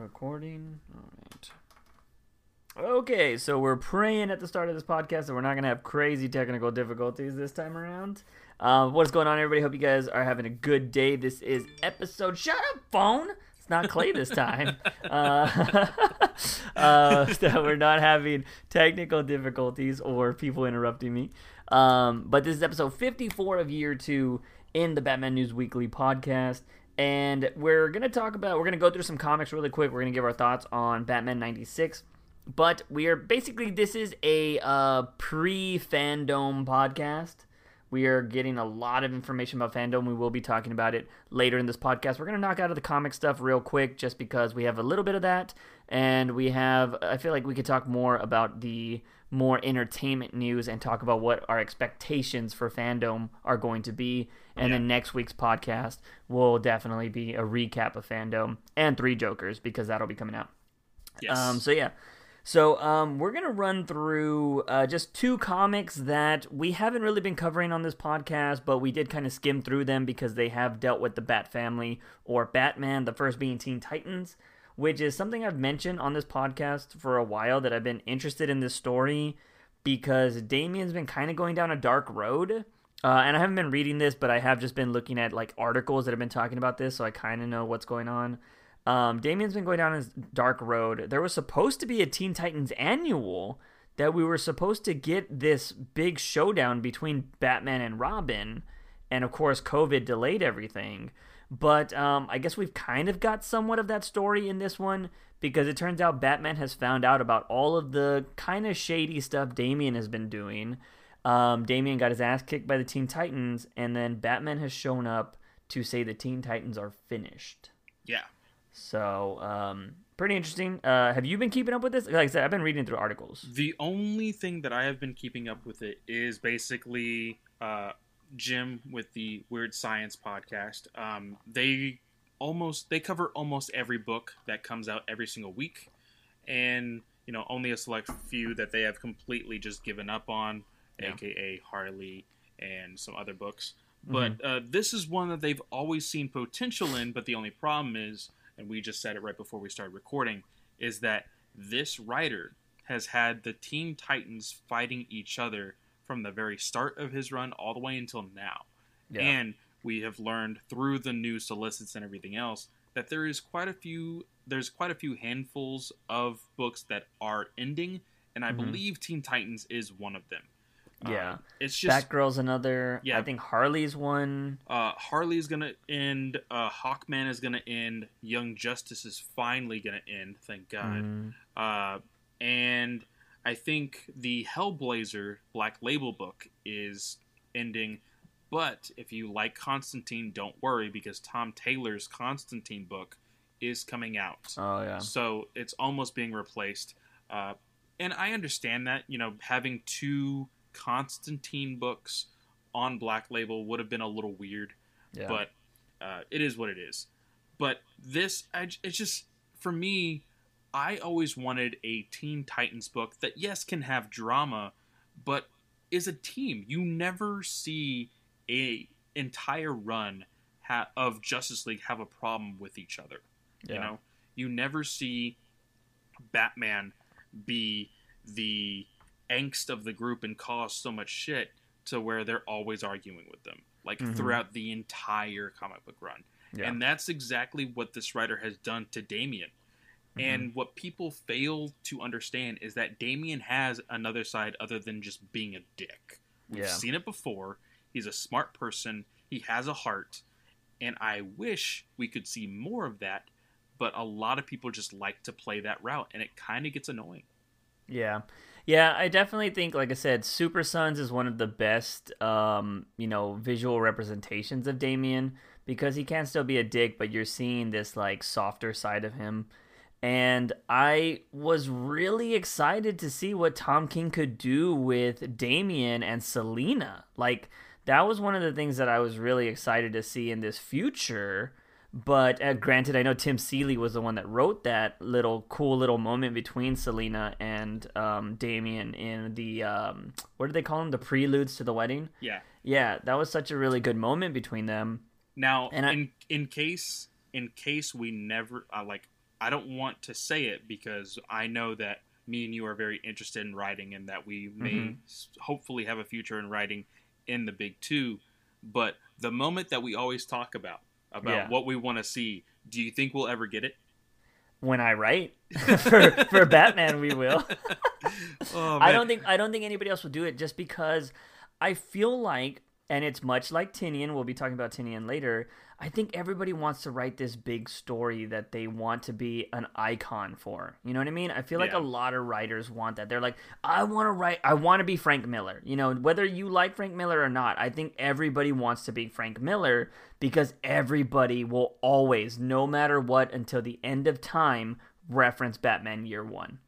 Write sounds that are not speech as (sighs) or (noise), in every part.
Recording. All right. Okay, so we're praying at the start of this podcast that we're not going to have crazy technical difficulties this time around. Uh, what's going on, everybody? Hope you guys are having a good day. This is episode. Shut up, phone. It's not Clay this time. (laughs) uh, (laughs) uh, (laughs) that we're not having technical difficulties or people interrupting me. Um, but this is episode 54 of year two in the Batman News Weekly podcast and we're gonna talk about we're gonna go through some comics really quick. We're gonna give our thoughts on Batman '96, but we are basically this is a uh, pre-FanDome podcast. We are getting a lot of information about FanDome. We will be talking about it later in this podcast. We're gonna knock out of the comic stuff real quick, just because we have a little bit of that, and we have. I feel like we could talk more about the more entertainment news and talk about what our expectations for FanDome are going to be. And yeah. then next week's podcast will definitely be a recap of FanDome and Three Jokers because that'll be coming out. Yes. Um, so yeah. So um, we're gonna run through uh, just two comics that we haven't really been covering on this podcast, but we did kind of skim through them because they have dealt with the Bat family or Batman. The first being Teen Titans, which is something I've mentioned on this podcast for a while that I've been interested in this story because Damian's been kind of going down a dark road. Uh, and I haven't been reading this, but I have just been looking at like articles that have been talking about this, so I kind of know what's going on. Um, Damian's been going down his dark road. There was supposed to be a Teen Titans annual that we were supposed to get this big showdown between Batman and Robin, and of course, COVID delayed everything. But um, I guess we've kind of got somewhat of that story in this one because it turns out Batman has found out about all of the kind of shady stuff Damian has been doing. Um, Damian got his ass kicked by the Teen Titans, and then Batman has shown up to say the Teen Titans are finished. Yeah. So, um, pretty interesting. Uh, have you been keeping up with this? Like I said, I've been reading through articles. The only thing that I have been keeping up with it is basically uh, Jim with the Weird Science podcast. Um, they almost they cover almost every book that comes out every single week, and you know only a select few that they have completely just given up on, yeah. aka Harley and some other books. Mm-hmm. But uh, this is one that they've always seen potential in. But the only problem is, and we just said it right before we started recording, is that this writer has had the Teen Titans fighting each other from the very start of his run all the way until now. Yeah. And we have learned through the new solicits and everything else that there is quite a few there's quite a few handfuls of books that are ending and I mm-hmm. believe Teen Titans is one of them. Yeah, um, it's just Batgirl's another. Yeah, I think Harley's one. Uh, Harley's gonna end. Uh, Hawkman is gonna end. Young Justice is finally gonna end. Thank God. Mm. Uh, and I think the Hellblazer Black Label book is ending. But if you like Constantine, don't worry because Tom Taylor's Constantine book is coming out. Oh yeah. So it's almost being replaced. Uh, and I understand that you know having two Constantine books on Black Label would have been a little weird, yeah. but uh, it is what it is. But this, I, it's just for me. I always wanted a Teen Titans book that, yes, can have drama, but is a team. You never see a entire run ha- of Justice League have a problem with each other. Yeah. You know, you never see Batman be the angst of the group and cause so much shit to where they're always arguing with them, like mm-hmm. throughout the entire comic book run. Yeah. And that's exactly what this writer has done to Damian. Mm-hmm. And what people fail to understand is that Damian has another side other than just being a dick. We've yeah. seen it before. He's a smart person. He has a heart. And I wish we could see more of that, but a lot of people just like to play that route, and it kind of gets annoying. Yeah. Yeah, I definitely think, like I said, Super Sons is one of the best, um, you know, visual representations of Damian because he can still be a dick, but you're seeing this like softer side of him and I was really excited to see what Tom King could do with Damian and Selina. Like that was one of the things that I was really excited to see in this future. But uh, granted, I know Tim Seeley was the one that wrote that little cool little moment between Selina and um, Damian in the um, what do they call them? The preludes to the wedding. Yeah, yeah, that was such a really good moment between them. Now, and in I, in case in case we never uh, like I don't want to say it because I know that me and you are very interested in writing and that we may mm-hmm. hopefully have a future in writing in the big two. But the moment that we always talk about about yeah. what we want to see, do you think we'll ever get it? When I write (laughs) for for Batman, we will. (laughs) oh, I don't think I don't think anybody else will do it just because I feel like, and it's much like Tynion, We'll be talking about Tynion later. I think everybody wants to write this big story that they want to be an icon for. You know what I mean? I feel like yeah. a lot of writers want that. They're like, I want to write, I want to be Frank Miller. You know, whether you like Frank Miller or not, I think everybody wants to be Frank Miller because everybody will always, no matter what, until the end of time, reference Batman Year One.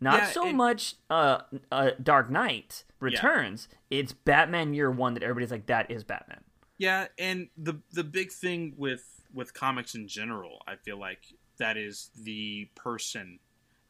Not yeah, so it, much uh, uh, Dark Knight Returns. Yeah. It's Batman Year One that everybody's like, that is Batman. Yeah, and the the big thing with with comics in general, I feel like that is the person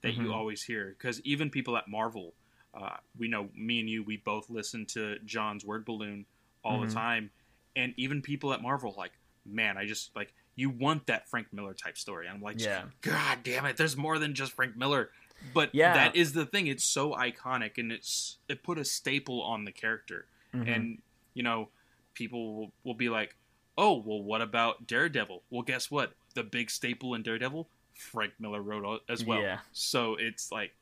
that mm-hmm. you always hear because even people at Marvel, uh, we know me and you, we both listen to John's Word Balloon all mm-hmm. the time, and even people at Marvel like, man, I just like you want that Frank Miller type story. I'm like, yeah. God damn it, there's more than just Frank Miller. But yeah. that is the thing. It's so iconic, and it's it put a staple on the character. Mm-hmm. And you know, people will, will be like, oh, well, what about Daredevil? Well, guess what? The big staple in Daredevil, Frank Miller wrote as well. Yeah. So it's like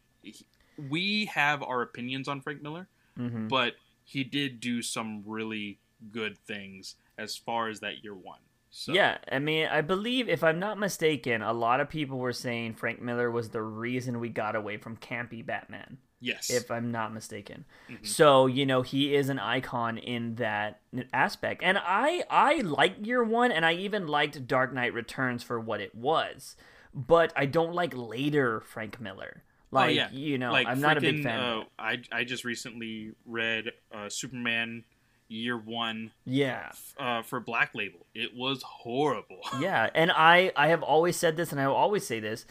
we have our opinions on Frank Miller, mm-hmm. but he did do some really good things as far as that year one. So. Yeah, I mean, I believe, if I'm not mistaken, a lot of people were saying Frank Miller was the reason we got away from campy Batman. Yes. If I'm not mistaken. Mm-hmm. So, you know, he is an icon in that aspect. And I I like Year 1 and I even liked Dark Knight Returns for what it was. But I don't like later Frank Miller. Oh, like, oh, yeah. you know, like I'm not a big fan. Uh, I I just recently read uh, Superman Year 1 yeah uh, for Black Label. It was horrible. (laughs) yeah, and I I have always said this and I will always say this.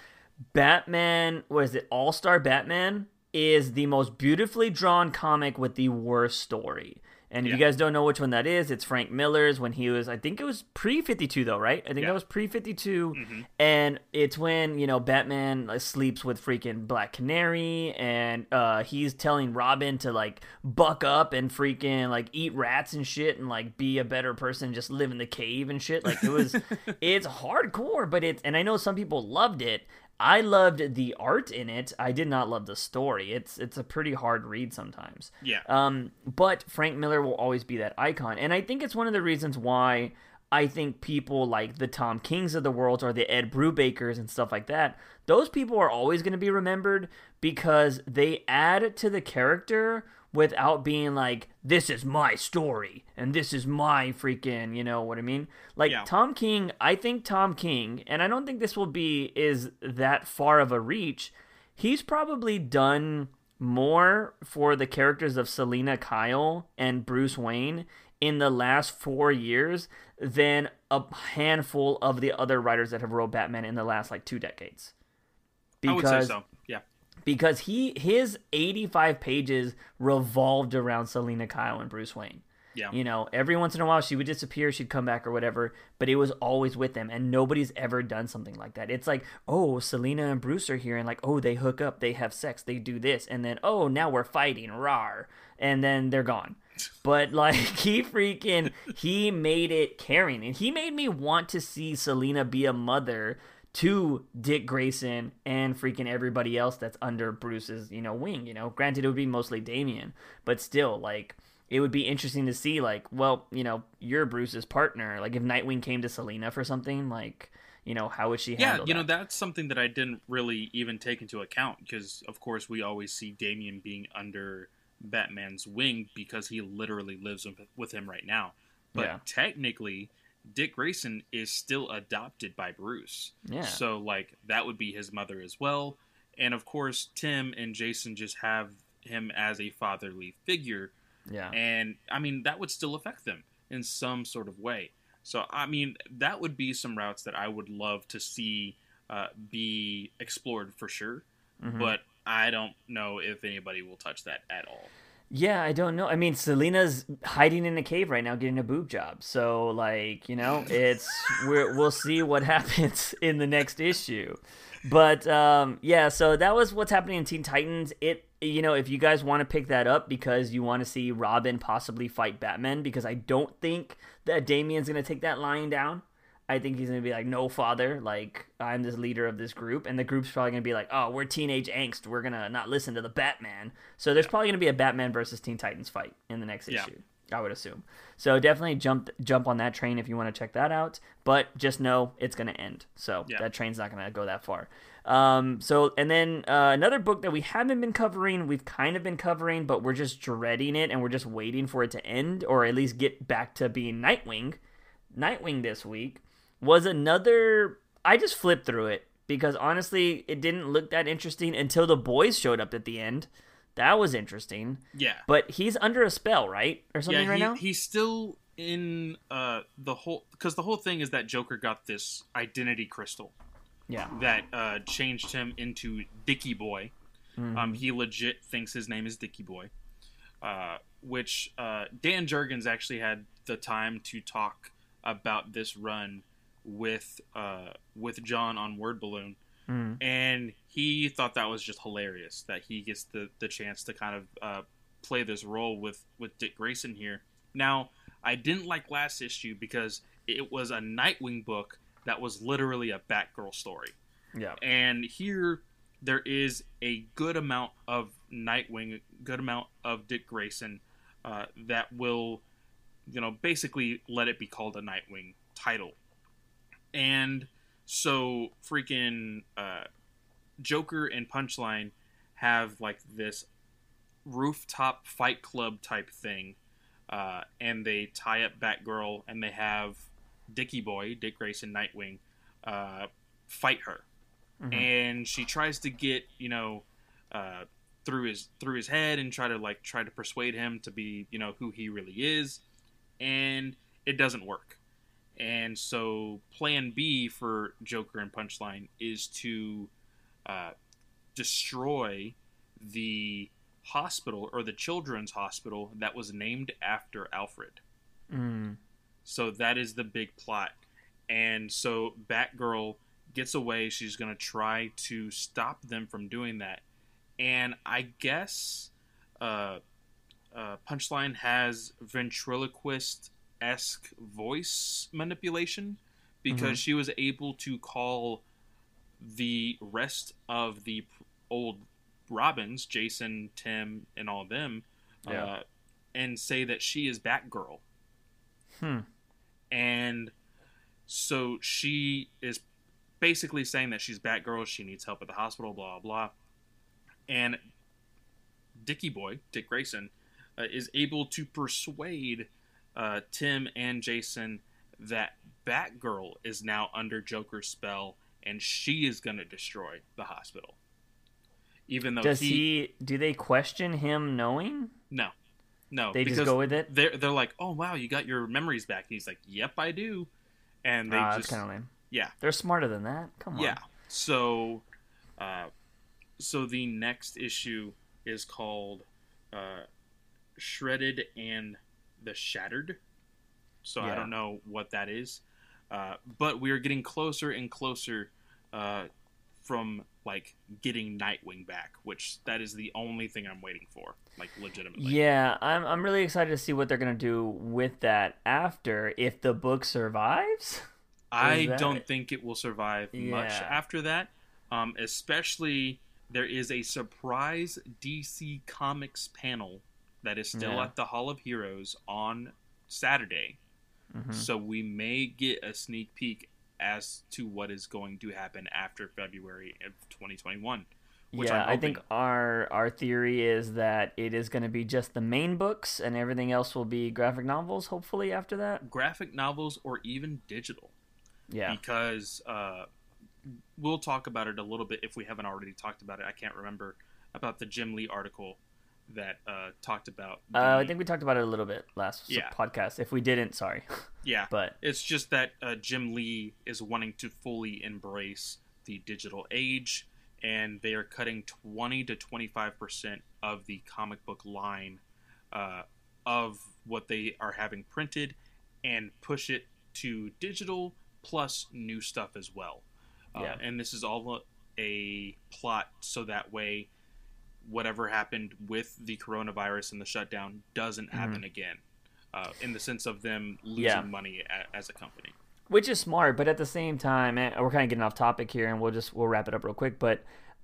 Batman, was it? All Star Batman is the most beautifully drawn comic with the worst story. And if yeah. you guys don't know which one that is, it's Frank Miller's when he was, I think it was pre 52 though, right? I think yeah. that was pre 52. Mm-hmm. And it's when, you know, Batman like, sleeps with freaking Black Canary and uh, he's telling Robin to like buck up and freaking like eat rats and shit and like be a better person, just live in the cave and shit. Like it was, (laughs) it's hardcore, but it's, and I know some people loved it. I loved the art in it. I did not love the story. It's it's a pretty hard read sometimes. Yeah. Um, but Frank Miller will always be that icon, and I think it's one of the reasons why I think people like the Tom Kings of the world or the Ed Brubakers and stuff like that. Those people are always going to be remembered because they add to the character without being like this is my story and this is my freaking you know what i mean like yeah. tom king i think tom king and i don't think this will be is that far of a reach he's probably done more for the characters of selina kyle and bruce wayne in the last four years than a handful of the other writers that have wrote batman in the last like two decades because I would say so. Because he his 85 pages revolved around Selina Kyle and Bruce Wayne. Yeah. You know, every once in a while she would disappear, she'd come back or whatever, but it was always with them and nobody's ever done something like that. It's like, "Oh, Selina and Bruce are here and like, oh, they hook up, they have sex, they do this." And then, "Oh, now we're fighting." Rar. And then they're gone. (laughs) But like (laughs) he freaking he made it caring and he made me want to see Selina be a mother to Dick Grayson and freaking everybody else that's under Bruce's, you know, wing, you know. Granted it would be mostly Damian, but still like it would be interesting to see like, well, you know, you're Bruce's partner. Like if Nightwing came to Selina for something, like, you know, how would she Yeah, you that? know, that's something that I didn't really even take into account because of course we always see Damian being under Batman's wing because he literally lives with him right now. But yeah. technically Dick Grayson is still adopted by Bruce. Yeah. So like that would be his mother as well. And of course Tim and Jason just have him as a fatherly figure. Yeah. And I mean that would still affect them in some sort of way. So I mean that would be some routes that I would love to see uh, be explored for sure. Mm-hmm. But I don't know if anybody will touch that at all. Yeah, I don't know. I mean, Selina's hiding in a cave right now, getting a boob job. So, like, you know, it's we're, we'll see what (laughs) happens in the next issue. But um, yeah, so that was what's happening in Teen Titans. It, you know, if you guys want to pick that up because you want to see Robin possibly fight Batman, because I don't think that Damian's gonna take that lying down. I think he's gonna be like, no, father, like I'm this leader of this group, and the group's probably gonna be like, oh, we're teenage angst, we're gonna not listen to the Batman. So there's yeah. probably gonna be a Batman versus Teen Titans fight in the next yeah. issue. I would assume. So definitely jump jump on that train if you want to check that out. But just know it's gonna end. So yeah. that train's not gonna go that far. Um, so and then uh, another book that we haven't been covering, we've kind of been covering, but we're just dreading it and we're just waiting for it to end or at least get back to being Nightwing. Nightwing this week was another. I just flipped through it because honestly, it didn't look that interesting until the boys showed up at the end. That was interesting. Yeah. But he's under a spell, right? Or something yeah, right now? He's still in uh the whole because the whole thing is that Joker got this identity crystal. Yeah. That uh changed him into Dicky Boy. Mm-hmm. Um he legit thinks his name is Dicky Boy. Uh which uh Dan Jurgens actually had the time to talk about this run with uh, with John on Word Balloon, mm. and he thought that was just hilarious that he gets the the chance to kind of uh, play this role with with Dick Grayson here. Now, I didn't like last issue because it was a Nightwing book that was literally a Batgirl story. Yeah, and here there is a good amount of Nightwing, good amount of Dick Grayson uh, that will, you know, basically let it be called a Nightwing title and so freaking uh, Joker and Punchline have like this rooftop fight club type thing, uh, and they tie up Batgirl and they have Dicky Boy, Dick Grayson, Nightwing, uh, fight her, mm-hmm. and she tries to get you know uh, through his through his head and try to like try to persuade him to be you know who he really is, and it doesn't work. And so, plan B for Joker and Punchline is to uh, destroy the hospital or the children's hospital that was named after Alfred. Mm. So, that is the big plot. And so, Batgirl gets away. She's going to try to stop them from doing that. And I guess uh, uh, Punchline has ventriloquist esque voice manipulation because mm-hmm. she was able to call the rest of the old Robins, Jason, Tim, and all of them, yeah. uh, and say that she is Batgirl. Hmm. And so she is basically saying that she's Batgirl. She needs help at the hospital. Blah blah. And Dicky Boy, Dick Grayson, uh, is able to persuade uh, Tim and Jason that Batgirl is now under Joker's spell and she is going to destroy the hospital. Even though does he, he, do they question him knowing? No, no. They just go with it. They're they're like, oh wow, you got your memories back. And he's like, yep, I do. And they uh, just kind of lame. Yeah, they're smarter than that. Come on. Yeah. So, uh, so the next issue is called uh, "Shredded and the Shattered. So yeah. I don't know what that is. Uh, but we are getting closer and closer uh, from like getting Nightwing back, which that is the only thing I'm waiting for, like legitimately. Yeah, I'm I'm really excited to see what they're gonna do with that after if the book survives. (laughs) I that... don't think it will survive yeah. much after that. Um, especially there is a surprise DC Comics panel that is still yeah. at the Hall of Heroes on Saturday. Mm-hmm. So we may get a sneak peek as to what is going to happen after February of 2021. yeah, I think our our theory is that it is going to be just the main books, and everything else will be graphic novels. Hopefully, after that, graphic novels or even digital. Yeah, because uh, we'll talk about it a little bit if we haven't already talked about it. I can't remember about the Jim Lee article that uh, talked about. The, uh, I think we talked about it a little bit last yeah. podcast. If we didn't, sorry. (laughs) Yeah, but it's just that uh, Jim Lee is wanting to fully embrace the digital age, and they are cutting twenty to twenty five percent of the comic book line uh, of what they are having printed and push it to digital plus new stuff as well. Uh, yeah. and this is all a plot so that way whatever happened with the coronavirus and the shutdown doesn't mm-hmm. happen again uh, in the sense of them losing yeah. money a, as a company which is smart but at the same time we're kind of getting off topic here and we'll just we'll wrap it up real quick but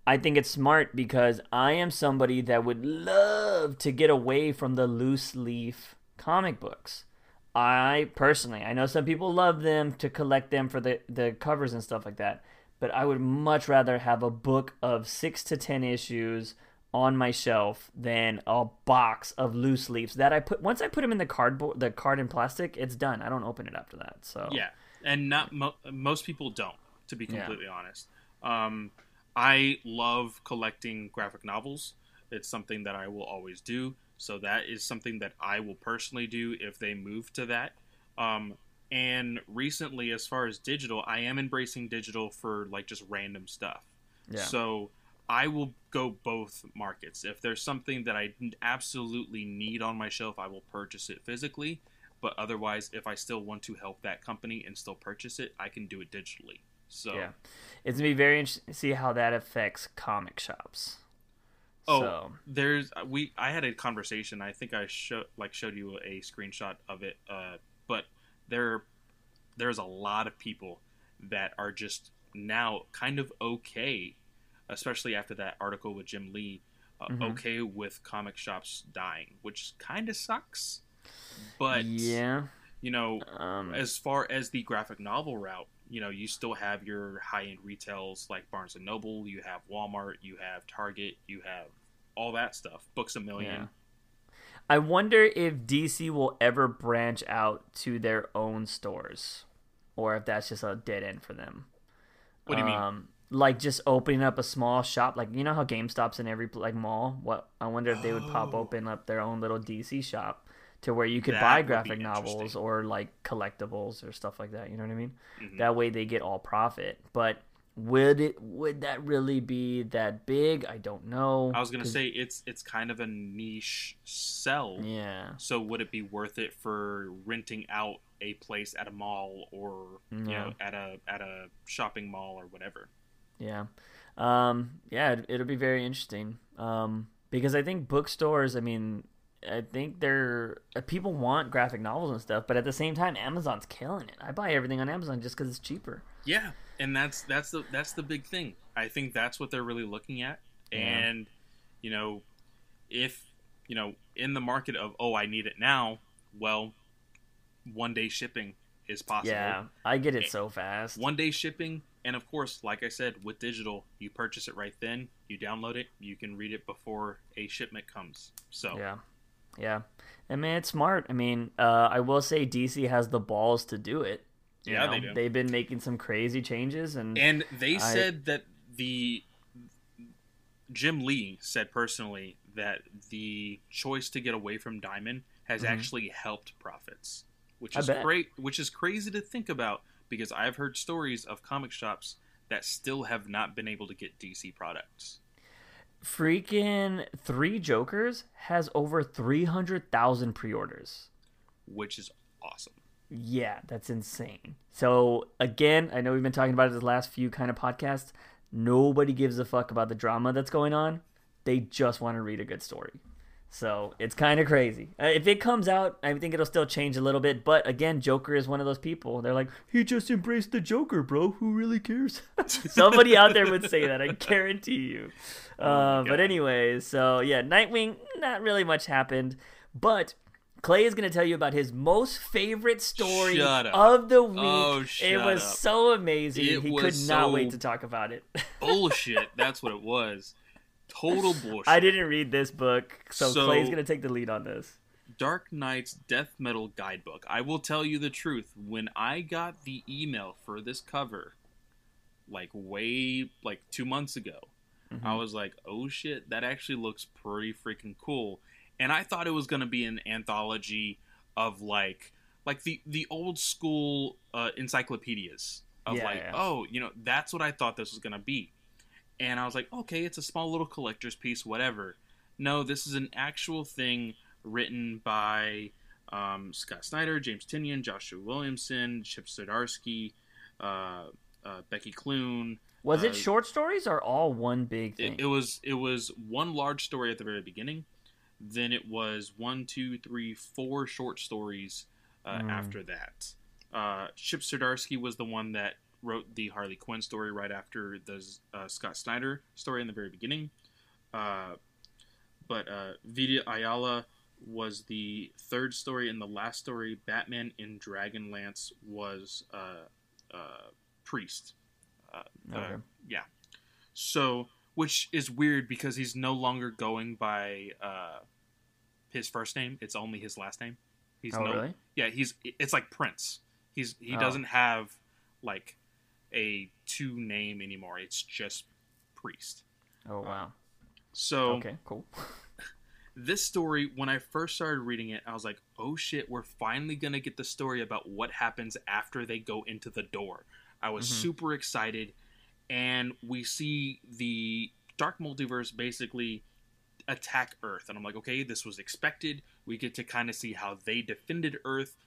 I think it's smart because I am somebody that would love to get away from the loose leaf comic books. I personally, I know some people love them to collect them for the, the covers and stuff like that, but I would much rather have a book of six to ten issues on my shelf than a box of loose leaves that I put once I put them in the cardboard the card and plastic it's done I don't open it after that so yeah and not mo- most people don't to be completely yeah. honest um, I love collecting graphic novels. It's something that I will always do. So that is something that I will personally do if they move to that. Um, and recently, as far as digital, I am embracing digital for like just random stuff. Yeah. So I will go both markets. If there's something that I absolutely need on my shelf, I will purchase it physically. But otherwise, if I still want to help that company and still purchase it, I can do it digitally. So yeah, it's gonna be very interesting to see how that affects comic shops. Oh, so. there's uh, we. I had a conversation. I think I showed like showed you a screenshot of it. Uh, but there, there's a lot of people that are just now kind of okay, especially after that article with Jim Lee. Uh, mm-hmm. Okay with comic shops dying, which kind of sucks. But yeah, you know, um, as far as the graphic novel route, you know, you still have your high end retails like Barnes and Noble, you have Walmart, you have Target, you have all that stuff. Books a million. Yeah. I wonder if DC will ever branch out to their own stores, or if that's just a dead end for them. What do you um, mean? Like just opening up a small shop, like you know how GameStop's in every like mall. What I wonder if they would pop oh. open up their own little DC shop to where you could that buy graphic novels or like collectibles or stuff like that. You know what I mean? Mm-hmm. That way they get all profit. But would it would that really be that big? I don't know. I was gonna say it's it's kind of a niche sell. Yeah. So would it be worth it for renting out a place at a mall or yeah. you know at a at a shopping mall or whatever? Yeah. Um, yeah, it, it'll be very interesting. Um, because I think bookstores, I mean, I think they're uh, people want graphic novels and stuff, but at the same time, Amazon's killing it. I buy everything on Amazon just because it's cheaper. Yeah, and that's that's the that's the big thing. I think that's what they're really looking at, yeah. and you know, if you know, in the market of oh, I need it now, well, one day shipping is possible. Yeah, I get it so fast. One day shipping, and of course, like I said, with digital, you purchase it right then, you download it, you can read it before a shipment comes. So yeah, yeah. I mean, it's smart. I mean, uh, I will say DC has the balls to do it. You yeah, know, they do. They've been making some crazy changes, and and they I, said that the Jim Lee said personally that the choice to get away from Diamond has mm-hmm. actually helped profits, which is great. Which is crazy to think about because I've heard stories of comic shops that still have not been able to get DC products freaking Three Jokers has over 300,000 pre orders. Which is awesome. Yeah, that's insane. So, again, I know we've been talking about it the last few kind of podcasts. Nobody gives a fuck about the drama that's going on. They just want to read a good story. So it's kind of crazy. Uh, if it comes out, I think it'll still change a little bit. But again, Joker is one of those people. They're like, he just embraced the Joker, bro. Who really cares? (laughs) Somebody out there would say that. I guarantee you. (laughs) Oh uh, but anyways, so yeah, Nightwing. Not really much happened, but Clay is going to tell you about his most favorite story of the week. Oh, it was up. so amazing. It he could not so wait to talk about it. (laughs) bullshit. That's what it was. Total (laughs) bullshit. I didn't read this book, so, so Clay's going to take the lead on this. Dark Nights Death Metal Guidebook. I will tell you the truth. When I got the email for this cover, like way like two months ago, mm-hmm. I was like, "Oh shit, that actually looks pretty freaking cool." And I thought it was going to be an anthology of like like the the old school uh, encyclopedias of yeah, like, yeah. oh, you know, that's what I thought this was going to be and I was like, okay, it's a small little collector's piece, whatever. No, this is an actual thing written by um, Scott Snyder, James Tynion, Joshua Williamson, Chip Zdarsky, uh, uh, Becky Cloonan. Was it uh, short stories or all one big thing? It, it was it was one large story at the very beginning, then it was one, two, three, four short stories uh, Mm. after that. Uh, Chip Zdarsky was the one that wrote the Harley Quinn story right after the uh, Scott Snyder story in the very beginning. Uh, but uh, Vita Ayala was the third story, and the last story, Batman in Dragonlance, was uh, uh, Priest. Uh, Okay. yeah. So, which is weird because he's no longer going by uh, his first name; it's only his last name. He's oh, no, really? yeah. He's it's like Prince. He's he Oh. doesn't have like a two name anymore. It's just Priest. Oh, wow. So Okay, cool. (laughs) this story, when I first started reading it, I was like, "Oh shit, we're finally gonna get the story about what happens after they go into the door." I was Mhm. super excited, and we see the Dark Multiverse basically attack Earth, and I'm like, "Okay, this was expected." We get to kind of see how they defended Earth.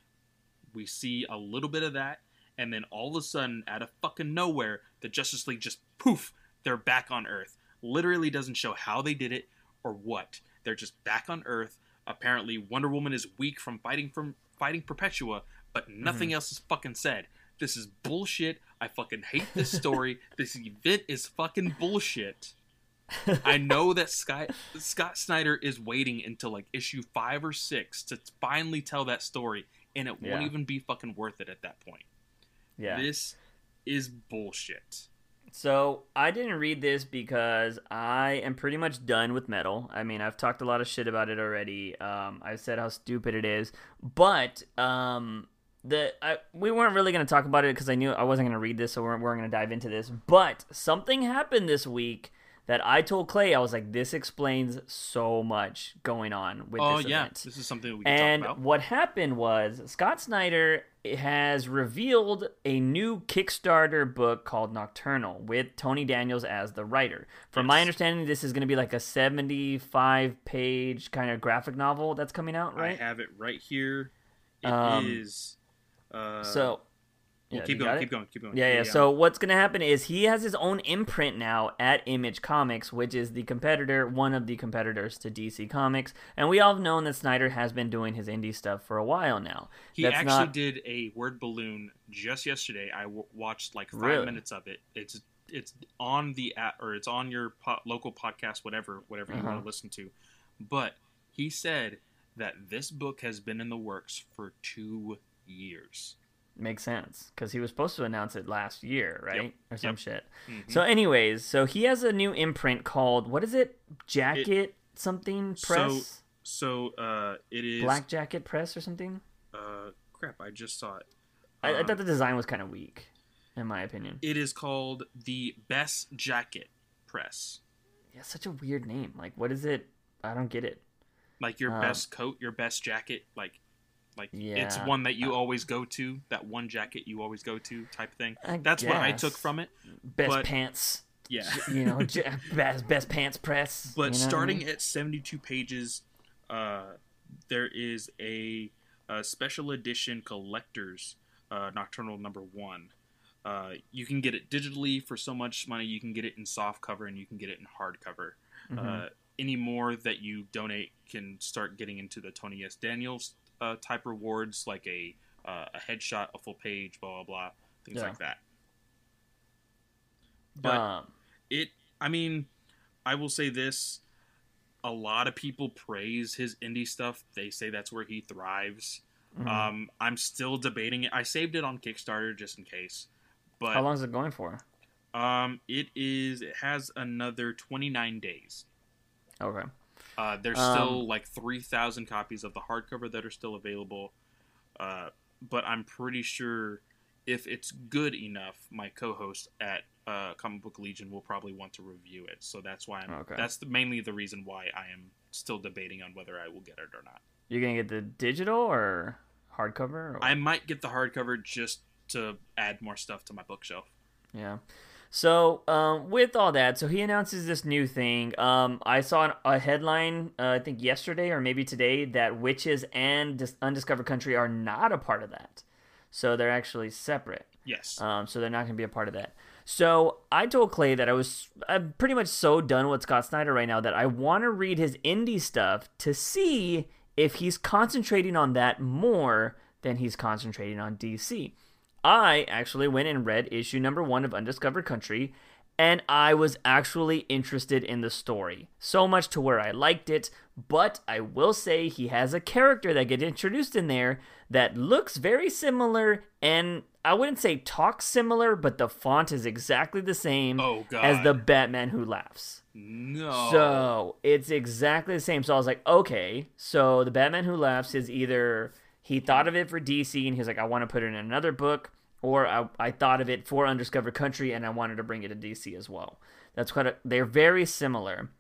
We see a little bit of that, and then all of a sudden, out of fucking nowhere, the Justice League just poof, they're back on Earth. Literally doesn't show how they did it or what. They're just back on Earth. Apparently, Wonder Woman is weak from fighting from fighting Perpetua, but mm-hmm. nothing else is fucking said. This is bullshit. I fucking hate this story. (laughs) this event is fucking bullshit. (laughs) I know that Sky, Scott Snyder is waiting until like issue five or six to finally tell that story, and it won't even be fucking worth it at that point. Yeah. This is bullshit. So I didn't read this because I am pretty much done with metal. I mean, I've talked a lot of shit about it already. Um, I've said how stupid it is, but um, the I, we weren't really going to talk about it because I knew I wasn't going to read this, so we weren't, weren't going to dive into this. But something happened this week that I told Clay I was like, this explains so much going on with Oh this yeah, event. this is something we can And talk about. what happened was Scott Snyder has revealed a new Kickstarter book called Nocturnal with Tony Daniels as the writer. From my understanding, this is going to be like a 75 page kind of graphic novel that's coming out, right? I have it right here. It is. Um, Uh, so, well, yeah, keep going, keep going, keep going. Yeah, yeah. So what's gonna happen is he has his own imprint now at Image Comics, which is the competitor, one of the competitors to DC Comics, and we all have known that Snyder has been doing his indie stuff for a while now. he That's actually not- did a word balloon just yesterday. I w- watched like five Really? minutes of it. It's it's on the app or it's on your po- local podcast, whatever whatever you Uh-huh. want to listen to. But he said that this book has been in the works for two years. Makes sense because he was supposed to announce it last year, right, or some Yep. shit. Mhm. So, anyways, so he has a new imprint called what is it? Jacket something press, so uh, it is Black Jacket Press or something. Uh, crap! I just saw it. I, I Um, thought the design was kind of weak, in my opinion. It is called the Best Jacket Press. Yeah, such a weird name. Like, what is it? I don't get it. Like your Um, best coat, your best jacket, like like it's one that you always go to, that one jacket you always go to type thing. I That's what I took from it. Best But- pants. Yeah. You know, (laughs) best best pants press. But you know what I starting mean? at 72 pages, uh, there is a, a special edition collector's uh, Nocturnal number one. Uh, you can get it digitally for so much money. You can get it in soft cover and you can get it in hardcover. Mhm. Uh, any more that you donate can start getting into the Tony S. Daniels uh, type rewards, like a uh, a headshot, a full page, blah blah blah, things Yeah. like that. But um, it i mean i will say this a lot of people praise his indie stuff they say that's where he thrives mhm. um i'm still debating it i saved it on kickstarter just in case but how long is it going for? um it is it has another 29 days Okay. Uh there's Um, still like 3000 copies of the hardcover that are still available uh but i'm pretty sure if it's good enough my co-host at uh, comic book legion will probably want to review it so that's why i'm Okay. that's the, mainly the reason why i am still debating on whether i will get it or not You're gonna get the digital or hardcover? Or... i might get the hardcover just to add more stuff to my bookshelf Yeah. So, um, with all that, so he announces this new thing. Um, I saw a headline, uh, I think yesterday or maybe today, that witches and Dis- Undiscovered Country are not a part of that. So they're actually separate. Yes. Um, so they're not going to be a part of that. So I told Clay that I was I'm pretty much so done with Scott Snyder right now that I want to read his indie stuff to see if he's concentrating on that more than he's concentrating on DC. I actually went and read issue number one of Undiscovered Country, and I was actually interested in the story. So much to where I liked it, but I will say he has a character that gets introduced in there that looks very similar and I wouldn't say talks similar, but the font is exactly the same oh, as the Batman who laughs. No. So it's exactly the same. So I was like, okay, so the Batman who laughs is either he thought of it for DC and he's like, I want to put it in another book, or I, I thought of it for Undiscovered Country and I wanted to bring it to DC as well. That's a, they're very similar.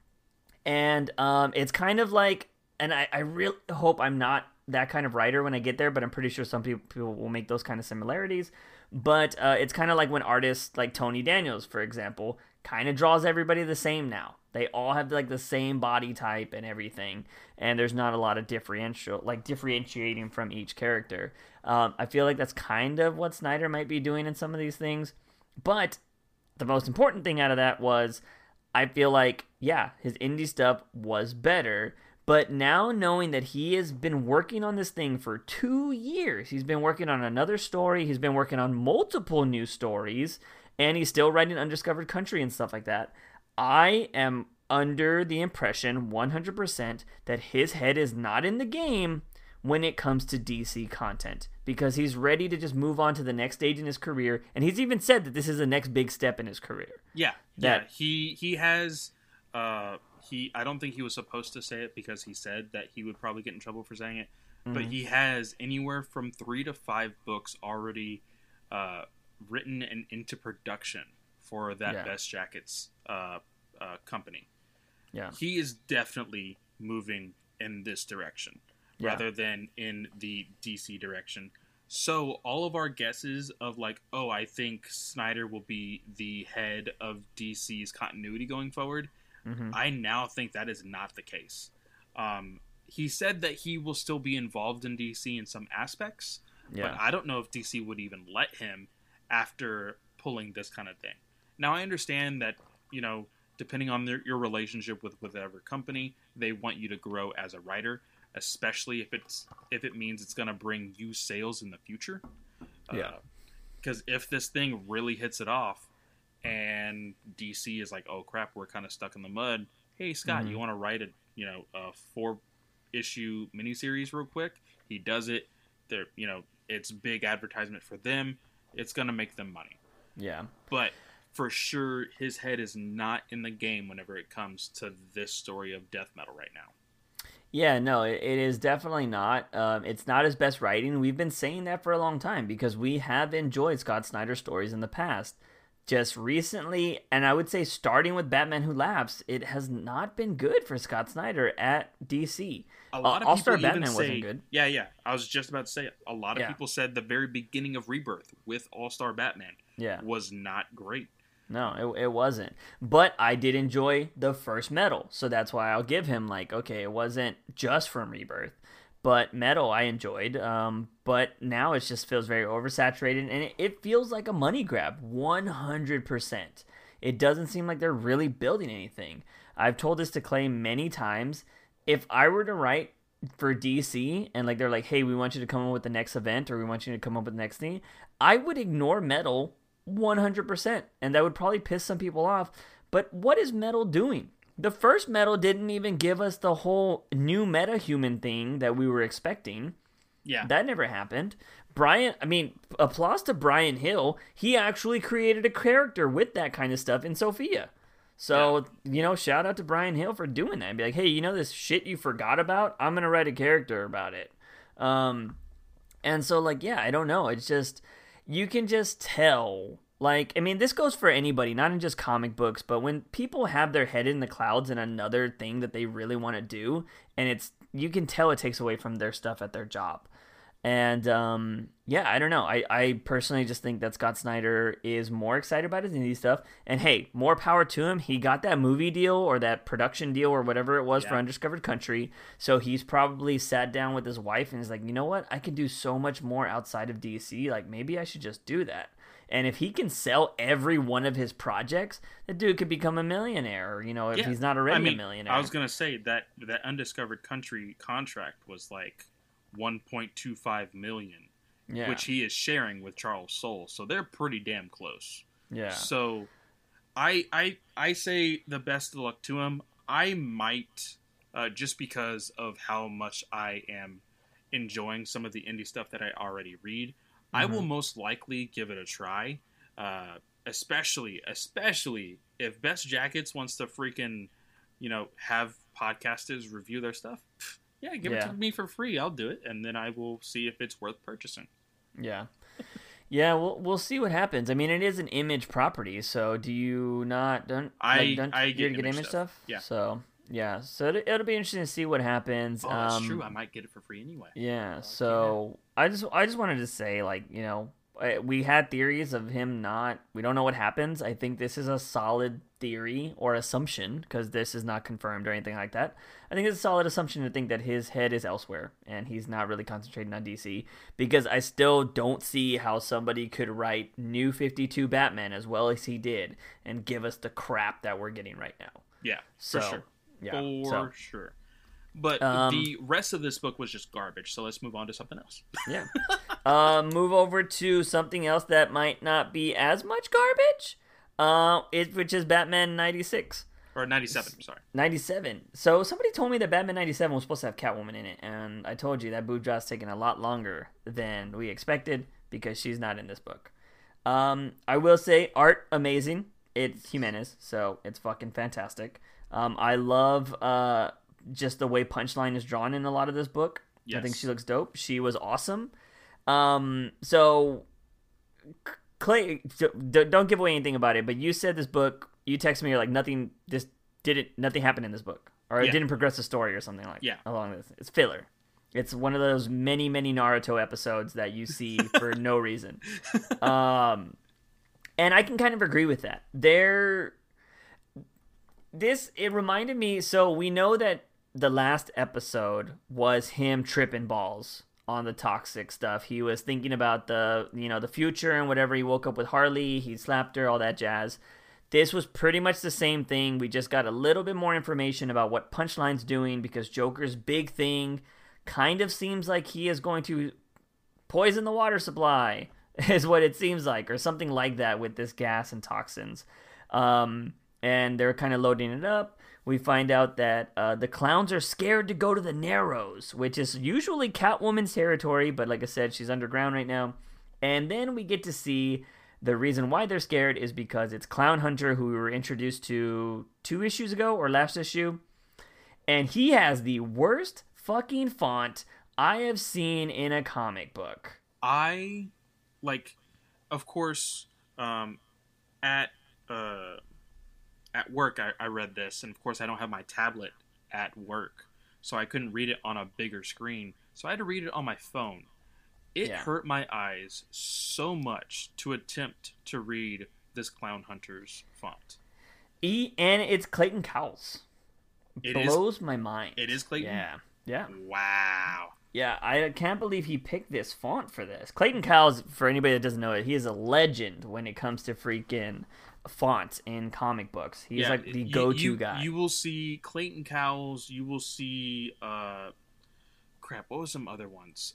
And um, it's kind of like, and I, I really hope I'm not that kind of writer when I get there, but I'm pretty sure some people, people will make those kind of similarities. But uh, it's kind of like when artists like Tony Daniels, for example, kind of draws everybody the same now. They all have like the same body type and everything, and there's not a lot of differential like differentiating from each character. Um, I feel like that's kind of what Snyder might be doing in some of these things, but the most important thing out of that was I feel like yeah, his indie stuff was better. But now knowing that he has been working on this thing for two years, he's been working on another story, he's been working on multiple new stories, and he's still writing Undiscovered Country and stuff like that. I am under the impression 100% that his head is not in the game when it comes to DC content because he's ready to just move on to the next stage in his career and he's even said that this is the next big step in his career. Yeah. That, yeah, he he has uh he I don't think he was supposed to say it because he said that he would probably get in trouble for saying it, mm-hmm. but he has anywhere from 3 to 5 books already uh written and into production for that yeah. Best Jackets uh, uh, company. Yeah, he is definitely moving in this direction yeah. rather than in the DC direction. So all of our guesses of like, oh, I think Snyder will be the head of DC's continuity going forward. Mm-hmm. I now think that is not the case. Um, he said that he will still be involved in DC in some aspects, yeah. but I don't know if DC would even let him after pulling this kind of thing. Now I understand that you know depending on their, your relationship with whatever company, they want you to grow as a writer, especially if it's if it means it's going to bring you sales in the future. Yeah. Because uh, if this thing really hits it off, and DC is like, "Oh crap, we're kind of stuck in the mud." Hey Scott, mm-hmm. you want to write a you know a four issue miniseries real quick? He does it. They're you know it's big advertisement for them it's going to make them money. Yeah. But for sure, his head is not in the game whenever it comes to this story of death metal right now. Yeah, no, it, it is definitely not. Um, it's not his best writing. We've been saying that for a long time because we have enjoyed Scott Snyder stories in the past. Just recently, and I would say starting with Batman Who Laughs, it has not been good for Scott Snyder at DC a lot uh, of All-Star people Batman say, wasn't good. Yeah, yeah. I was just about to say it. A lot of yeah. people said the very beginning of Rebirth with All Star Batman yeah. was not great. No, it, it wasn't. But I did enjoy the first Metal, so that's why I'll give him like okay, it wasn't just from Rebirth, but Metal I enjoyed. Um, but now it just feels very oversaturated, and it, it feels like a money grab, one hundred percent. It doesn't seem like they're really building anything. I've told this to Clay many times if I were to write for DC and like they're like, hey, we want you to come up with the next event or we want you to come up with the next thing, I would ignore metal 100%. And that would probably piss some people off. But what is metal doing? The first metal didn't even give us the whole new meta human thing that we were expecting. Yeah. That never happened. Brian, I mean, applause to Bryan Hill. He actually created a character with that kind of stuff in Sofia. So, yeah. you know, shout out to Bryan Hill for doing that. Be like, hey, you know this shit you forgot about? I'm going to write a character about it. Um, and so, like, yeah, I don't know. It's just, you can just tell. Like, I mean, this goes for anybody, not in just comic books, but when people have their head in the clouds and another thing that they really want to do, and it's, you can tell it takes away from their stuff at their job. And um, yeah, I don't know. I, I personally just think that Scott Snyder is more excited about his indie stuff. And hey, more power to him. He got that movie deal or that production deal or whatever it was yeah. for Undiscovered Country. So he's probably sat down with his wife and is like, you know what? I can do so much more outside of DC. Like maybe I should just do that. And if he can sell every one of his projects, the dude could become a millionaire. or, you know, if yeah. he's not already I mean, a millionaire. I was gonna say that that undiscovered country contract was like 1.25 million, yeah. which he is sharing with Charles Soule. So they're pretty damn close. Yeah. So I I I say the best of luck to him. I might uh, just because of how much I am enjoying some of the indie stuff that I already read. Mm-hmm. I will mm-hmm. most likely give it a try. Uh, especially especially if Best Jackets wants to freaking, you know, have podcasters review their stuff yeah, give yeah. it to me for free. I'll do it, and then I will see if it's worth purchasing. Yeah. (laughs) Yeah, we'll we'll see what happens. I mean, it is an image property, so do you not don't I don't I get, get image stuff. stuff? Yeah. So yeah, so it, will be interesting to see what happens. Oh, that's um, true. I might get it for free anyway. Yeah. So yeah. I just I just wanted to say like you know we had theories of him not we don't know what happens. I think this is a solid theory or assumption because this is not confirmed or anything like that. I think it's a solid assumption to think that his head is elsewhere and he's not really concentrating on dc because i still don't see how somebody could write new 52 batman as well as he did and give us the crap that we're getting right now. Yeah so, for sure. yeah for so. sure but um, the rest of this book was just garbage. So let's move on to something else. (laughs) yeah. Uh, move over to something else that might not be as much garbage. Uh, it, which is Batman ninety six or ninety seven. Sorry, ninety seven. So somebody told me that Batman ninety seven was supposed to have Catwoman in it, and I told you that boob job's taking a lot longer than we expected because she's not in this book. Um, I will say art amazing. It's Jimenez, so it's fucking fantastic. Um, I love uh just the way Punchline is drawn in a lot of this book. Yes. I think she looks dope. She was awesome. Um, so Clay, don't give away anything about it. But you said this book. You texted me. You're like nothing. This didn't. Nothing happened in this book, or it didn't progress the story, or something like. Yeah. Along this, it's filler. It's one of those many, many Naruto episodes that you see (laughs) for no reason. Um, and I can kind of agree with that. There, this it reminded me. So we know that the last episode was him tripping balls on the toxic stuff. He was thinking about the, you know, the future and whatever. He woke up with Harley, he slapped her, all that jazz. This was pretty much the same thing. We just got a little bit more information about what Punchline's doing because Joker's big thing kind of seems like he is going to poison the water supply, (laughs) is what it seems like, or something like that with this gas and toxins. Um, and they're kind of loading it up we find out that uh, the clowns are scared to go to the Narrows, which is usually Catwoman's territory, but like I said, she's underground right now. And then we get to see the reason why they're scared is because it's Clown Hunter, who we were introduced to two issues ago or last issue. And he has the worst fucking font I have seen in a comic book. I, like, of course, um, at. Uh at work I, I read this, and of course I don't have my tablet at work, so I couldn't read it on a bigger screen. So I had to read it on my phone. It yeah. hurt my eyes so much to attempt to read this Clown Hunter's font. E and it's Clayton Cowles. It blows is, my mind. It is Clayton. Yeah. Yeah. Wow. Yeah, I can't believe he picked this font for this. Clayton Cowles, for anybody that doesn't know it, he is a legend when it comes to freaking font in comic books. He's yeah, like the go-to you, guy. You will see Clayton Cowles. You will see, uh, crap. What was some other ones?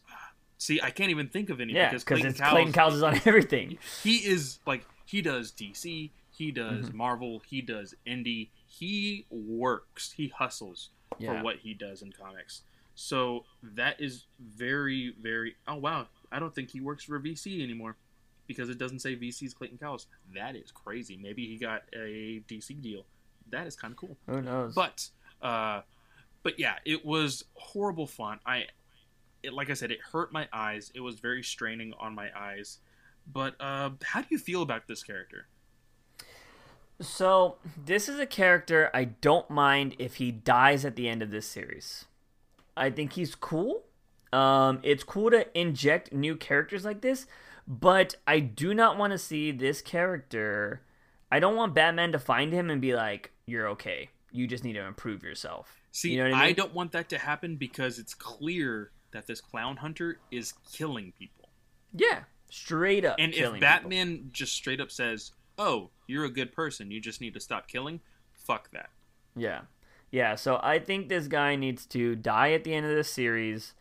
See, I can't even think of any yeah, because Clayton, Cowles, Clayton Cowles is on (laughs) everything. He is like he does DC, he does mm-hmm. Marvel, he does indie. He works, he hustles yeah. for what he does in comics. So that is very, very. Oh wow, I don't think he works for VC anymore because it doesn't say VC's Clayton Cowles. That is crazy. Maybe he got a DC deal. That is kind of cool. Who knows? But, uh, but yeah, it was horrible fun. I, it, like I said, it hurt my eyes. It was very straining on my eyes. But uh, how do you feel about this character? So this is a character I don't mind if he dies at the end of this series. I think he's cool. Um, it's cool to inject new characters like this, but I do not want to see this character. I don't want Batman to find him and be like, "You're okay. You just need to improve yourself." See, you know I, I, mean? don't want that to happen because it's clear that this clown hunter is killing people. Yeah, straight up. And if Batman people. just straight up says, "Oh, you're a good person. You just need to stop killing," fuck that. Yeah. Yeah, so I think this guy needs to die at the end of this series.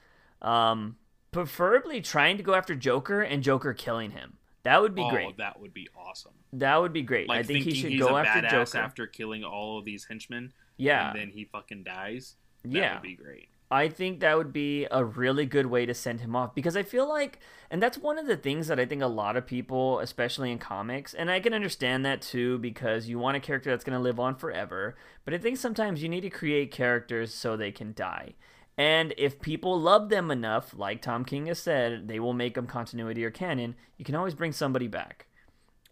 Um, preferably trying to go after Joker and Joker killing him. That would be oh, great. that would be awesome. That would be great. Like I think he should go after Joker. after killing all of these henchmen. yeah. and then he fucking dies. That Yeah. would be great. I think that would be a really good way to send him off because I feel like, and that's one of the things that I think a lot of people, especially in comics, and I can understand that too because you want a character that's going to live on forever. But I think sometimes you need to create characters so they can die. And if people love them enough, like Tom King has said, they will make them continuity or canon. You can always bring somebody back.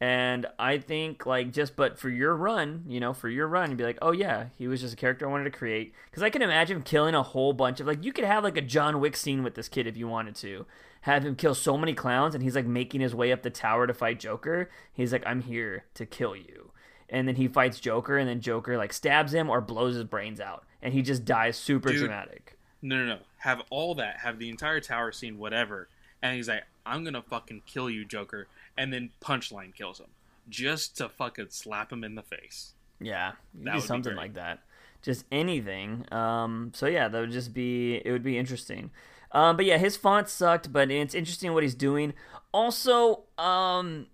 And I think, like, just but for your run, you know, for your run, you'd be like, oh, yeah, he was just a character I wanted to create. Because I can imagine killing a whole bunch of, like, you could have, like, a John Wick scene with this kid if you wanted to. Have him kill so many clowns, and he's, like, making his way up the tower to fight Joker. He's like, I'm here to kill you. And then he fights Joker, and then Joker, like, stabs him or blows his brains out. And he just dies super Dude. dramatic. No, no, no. Have all that. Have the entire tower scene, whatever. And he's like, I'm gonna fucking kill you, Joker. And then Punchline kills him. Just to fucking slap him in the face. Yeah, That something like that. Just anything. Um, so yeah, that would just be it would be interesting. Um, but yeah, his font sucked, but it's interesting what he's doing. Also, um,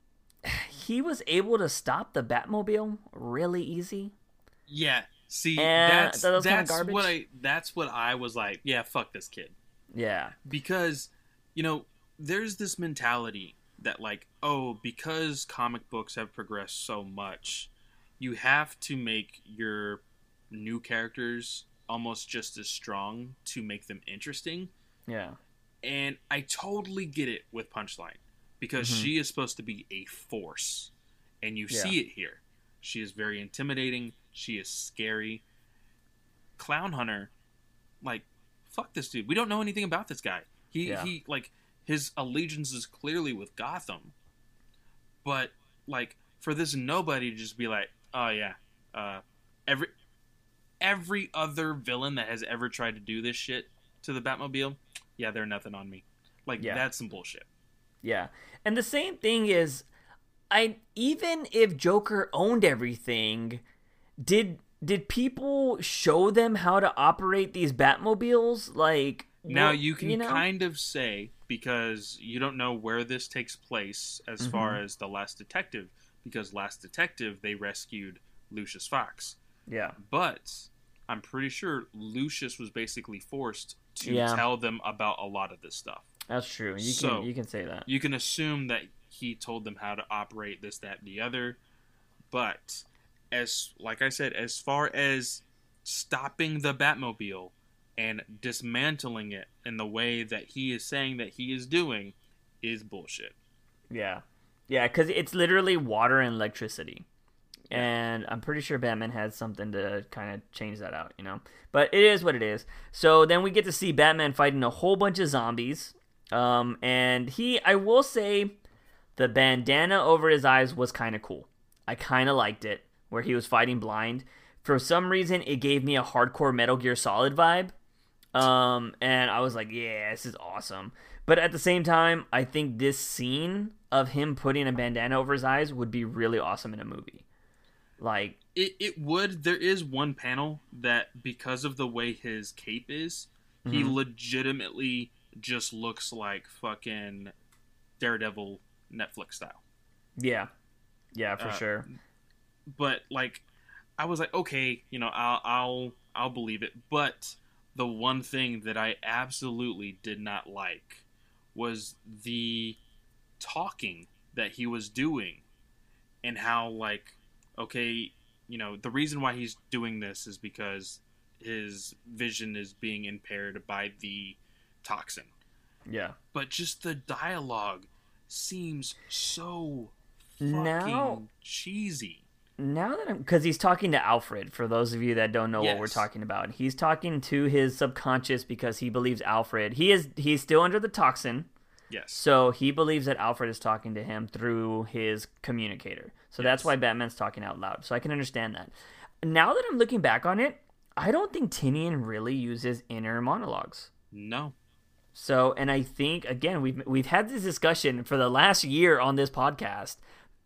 (sighs) he was able to stop the Batmobile really easy. Yeah. See, And that's that was kinda garbage? what I that's what I was like. Yeah, fuck this kid. Yeah, because you know there's this mentality that like oh because comic books have progressed so much you have to make your new characters almost just as strong to make them interesting yeah, and i totally get it with punchline because Mhm. she is supposed to be a force and you Yeah. see it here she is very intimidating she is scary clown hunter like fuck this dude we don't know anything about this guy he Yeah. he like his allegiance is clearly with gotham but like for this nobody to just be like oh yeah uh every every other villain that has ever tried to do this shit to the batmobile yeah they're nothing on me like Yeah. that's some bullshit yeah. And the same thing is, I even if Joker owned everything, did did people show them how to operate these Batmobiles? Like Now you can know? kind of say because you don't know where this takes place as Mm-hmm. far as the Last Detective, because Last Detective they rescued Lucius Fox, yeah. but I'm pretty sure Lucius was basically forced to Yeah. tell them about a lot of this stuff. That's true. You So- can you can say that. You can assume that he told them how to operate this, that, and the other, but as like I said, as far as stopping the Batmobile and dismantling it in the way that he is saying that he is doing is bullshit. Yeah, yeah, because it's literally water and electricity, and I'm pretty sure Batman has something to kind of change that out, you know. But it is what it is. So then we get to see Batman fighting a whole bunch of zombies, um, and he, I will say, the bandana over his eyes was kind of cool. I kind of liked it, where he was fighting blind. For some reason, it gave me a hardcore Metal Gear Solid vibe. Um, and I was like, yeah, this is awesome. But at the same time, I think this scene of him putting a bandana over his eyes would be really awesome in a movie. Like, It it would. There is one panel that because of the way his cape is, he Mhm. legitimately just looks like fucking Daredevil Netflix style. yeah, yeah, for Uh, sure. But like I was like, okay, you know, I'll I'll I'll believe it. But the one thing that I absolutely did not like was the talking that he was doing and how like okay, you know, the reason why he's doing this is because his vision is being impaired by the toxin. Yeah. But just the dialogue seems so fucking Now- cheesy. Now that I'm because he's talking to Alfred. For those of you that don't know yes. what we're talking about, he's talking to his subconscious because he believes Alfred. He is he's still under the toxin. Yes. So he believes that Alfred is talking to him through his communicator. So yes. that's why Batman's talking out loud. So I can understand that. Now that I'm looking back on it, I don't think Tynion really uses inner monologues. No. So, and I think again we've we've had this discussion for the last year on this podcast.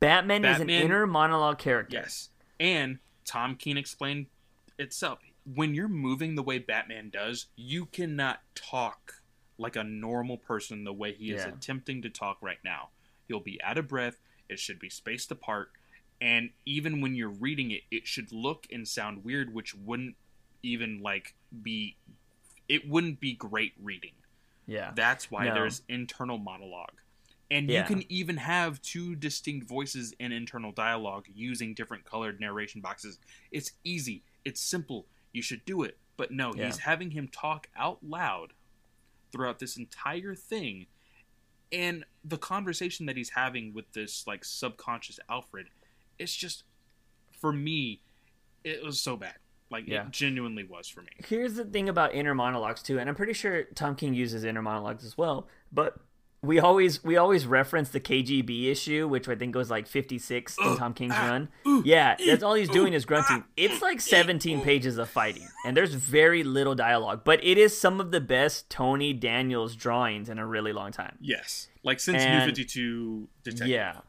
Batman, Batman is an inner monologue character. Yes, and Tom King explained itself. When you're moving the way Batman does, you cannot talk like a normal person the way he is yeah. attempting to talk right now. You'll be out of breath. It should be spaced apart. And even when you're reading it, it should look and sound weird, which wouldn't even like be it wouldn't be great reading. Yeah. That's why no. there's internal monologue. And yeah. you can even have two distinct voices in internal dialogue using different colored narration boxes. It's easy. It's simple. You should do it. But no, yeah. he's having him talk out loud throughout this entire thing. And the conversation that he's having with this like subconscious Alfred, it's just for me, it was so bad. Like yeah. it genuinely was for me. Here's the thing about inner monologues too, and I'm pretty sure Tom King uses inner monologues as well. But we always we always reference the KGB issue, which I think was like 56 in Tom King's ah, run. yeah, that's all he's doing is grunting. Ah, it's like 17 pages of fighting, and there's very little dialogue, but it is some of the best Tony Daniels drawings in a really long time. Yes, like since and, New 52 Detective. Yeah,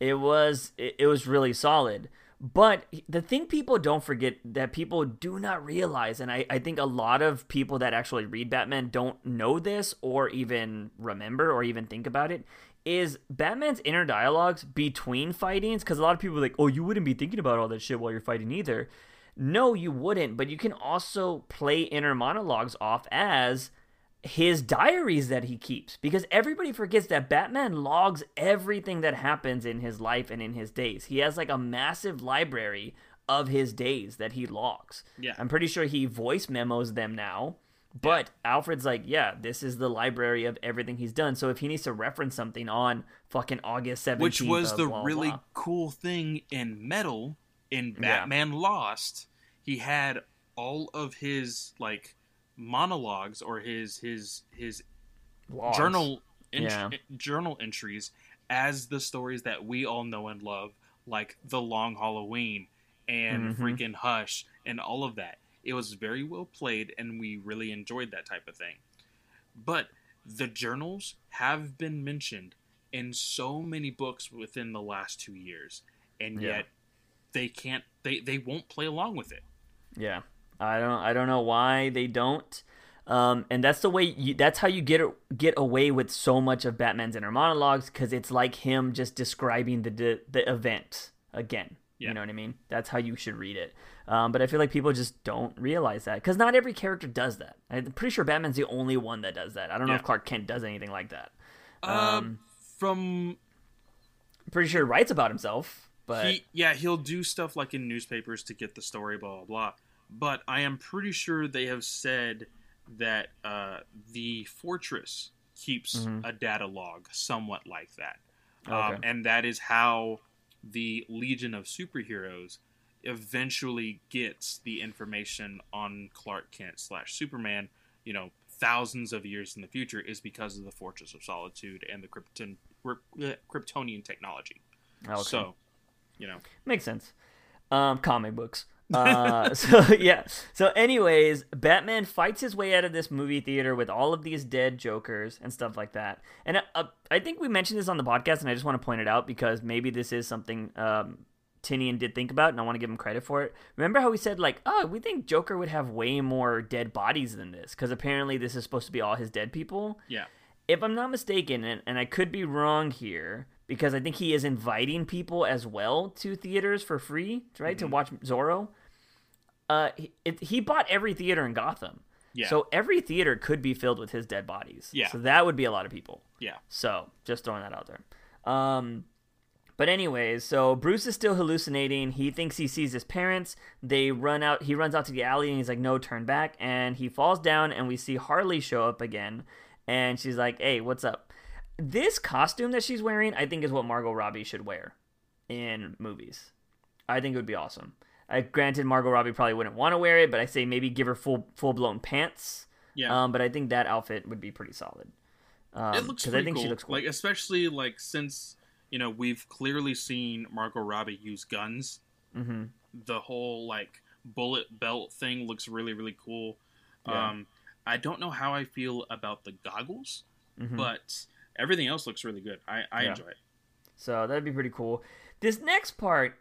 it was it, it was really solid. But the thing people don't forget that people do not realize, and I, I think a lot of people that actually read Batman don't know this or even remember or even think about it, is Batman's inner dialogues between fightings. Because a lot of people are like, oh, you wouldn't be thinking about all that shit while you're fighting either. No, you wouldn't, but you can also play inner monologues off as his diaries that he keeps because everybody forgets that Batman logs everything that happens in his life and in his days. He has like a massive library of his days that he logs. Yeah. I'm pretty sure he voice memos them now. But yeah. Alfred's like, yeah, this is the library of everything he's done. So if he needs to reference something on fucking August 17th, which was the blah, really blah. cool thing in Metal in Batman yeah. Lost, he had all of his like monologues or his his his Logs. journal ent- yeah. journal entries as the stories that we all know and love, like The Long Halloween and mm-hmm. freaking Hush and all of that. It was very well played, and we really enjoyed that type of thing. But the journals have been mentioned in so many books within the last two years, and yeah. yet they can't. They they won't play along with it. Yeah. I don't I don't know why they don't. Um, and that's the way you, that's how you get get away with so much of Batman's inner monologues because it's like him just describing the the, the event again. Yeah. You know what I mean? That's how you should read it. Um, but I feel like people just don't realize that because not every character does that. I'm pretty sure Batman's the only one that does that. I don't know if Clark Kent does anything like that. Um, um from pretty sure he writes about himself, but he, yeah, he'll do stuff like in newspapers to get the story, blah blah blah but I am pretty sure they have said that uh, the fortress keeps mm-hmm. a data log somewhat like that. Um, okay. Um, and that is how the Legion of Superheroes eventually gets the information on Clark Kent slash Superman, you know, thousands of years in the future, is because of the Fortress of Solitude and the Krypton, Kryptonian technology. Okay. So, you know. Makes sense. Um, comic books. Uh, (laughs) so yeah. So, anyways, Batman fights his way out of this movie theater with all of these dead Jokers and stuff like that. And uh, I think we mentioned this on the podcast, and I just want to point it out because maybe this is something um, Tynion did think about, and I want to give him credit for it. Remember how we said like, oh, we think Joker would have way more dead bodies than this because apparently this is supposed to be all his dead people. Yeah. If I'm not mistaken, and, and I could be wrong here, because I think he is inviting people as well to theaters for free, right, mm-hmm. to watch Zorro. Uh, he, it, he bought every theater in Gotham. Yeah. So every theater could be filled with his dead bodies. Yeah. So that would be a lot of people. Yeah. So just throwing that out there. Um, but anyways, so Bruce is still hallucinating. He thinks he sees his parents. They run out. He runs out to the alley and he's like, "No, turn back!" And he falls down. And we see Harley show up again. And she's like, "Hey, what's up?" This costume that she's wearing, I think, is what Margot Robbie should wear in movies. I think it would be awesome. I granted Margot Robbie probably wouldn't want to wear it, but I say maybe give her full full blown pants. Yeah. Um, but I think that outfit would be pretty solid. Um, it looks I think cool. She looks cool. Like especially like since you know we've clearly seen Margot Robbie use guns. Mm-hmm. The whole like bullet belt thing looks really really cool. Yeah. Um, I don't know how I feel about the goggles, mm-hmm. but everything else looks really good. I, I yeah. enjoy it. So that'd be pretty cool. This next part,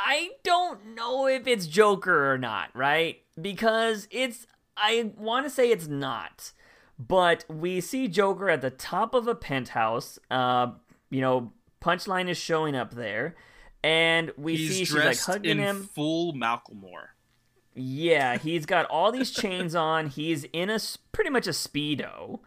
I don't know if it's Joker or not, right? Because it's, I want to say it's not. But we see Joker at the top of a penthouse. Uh, you know, Punchline is showing up there. And we he's see she's like hugging him. Full Macklemore. Yeah, he's got all these chains (laughs) on. He's in a pretty much a speedo,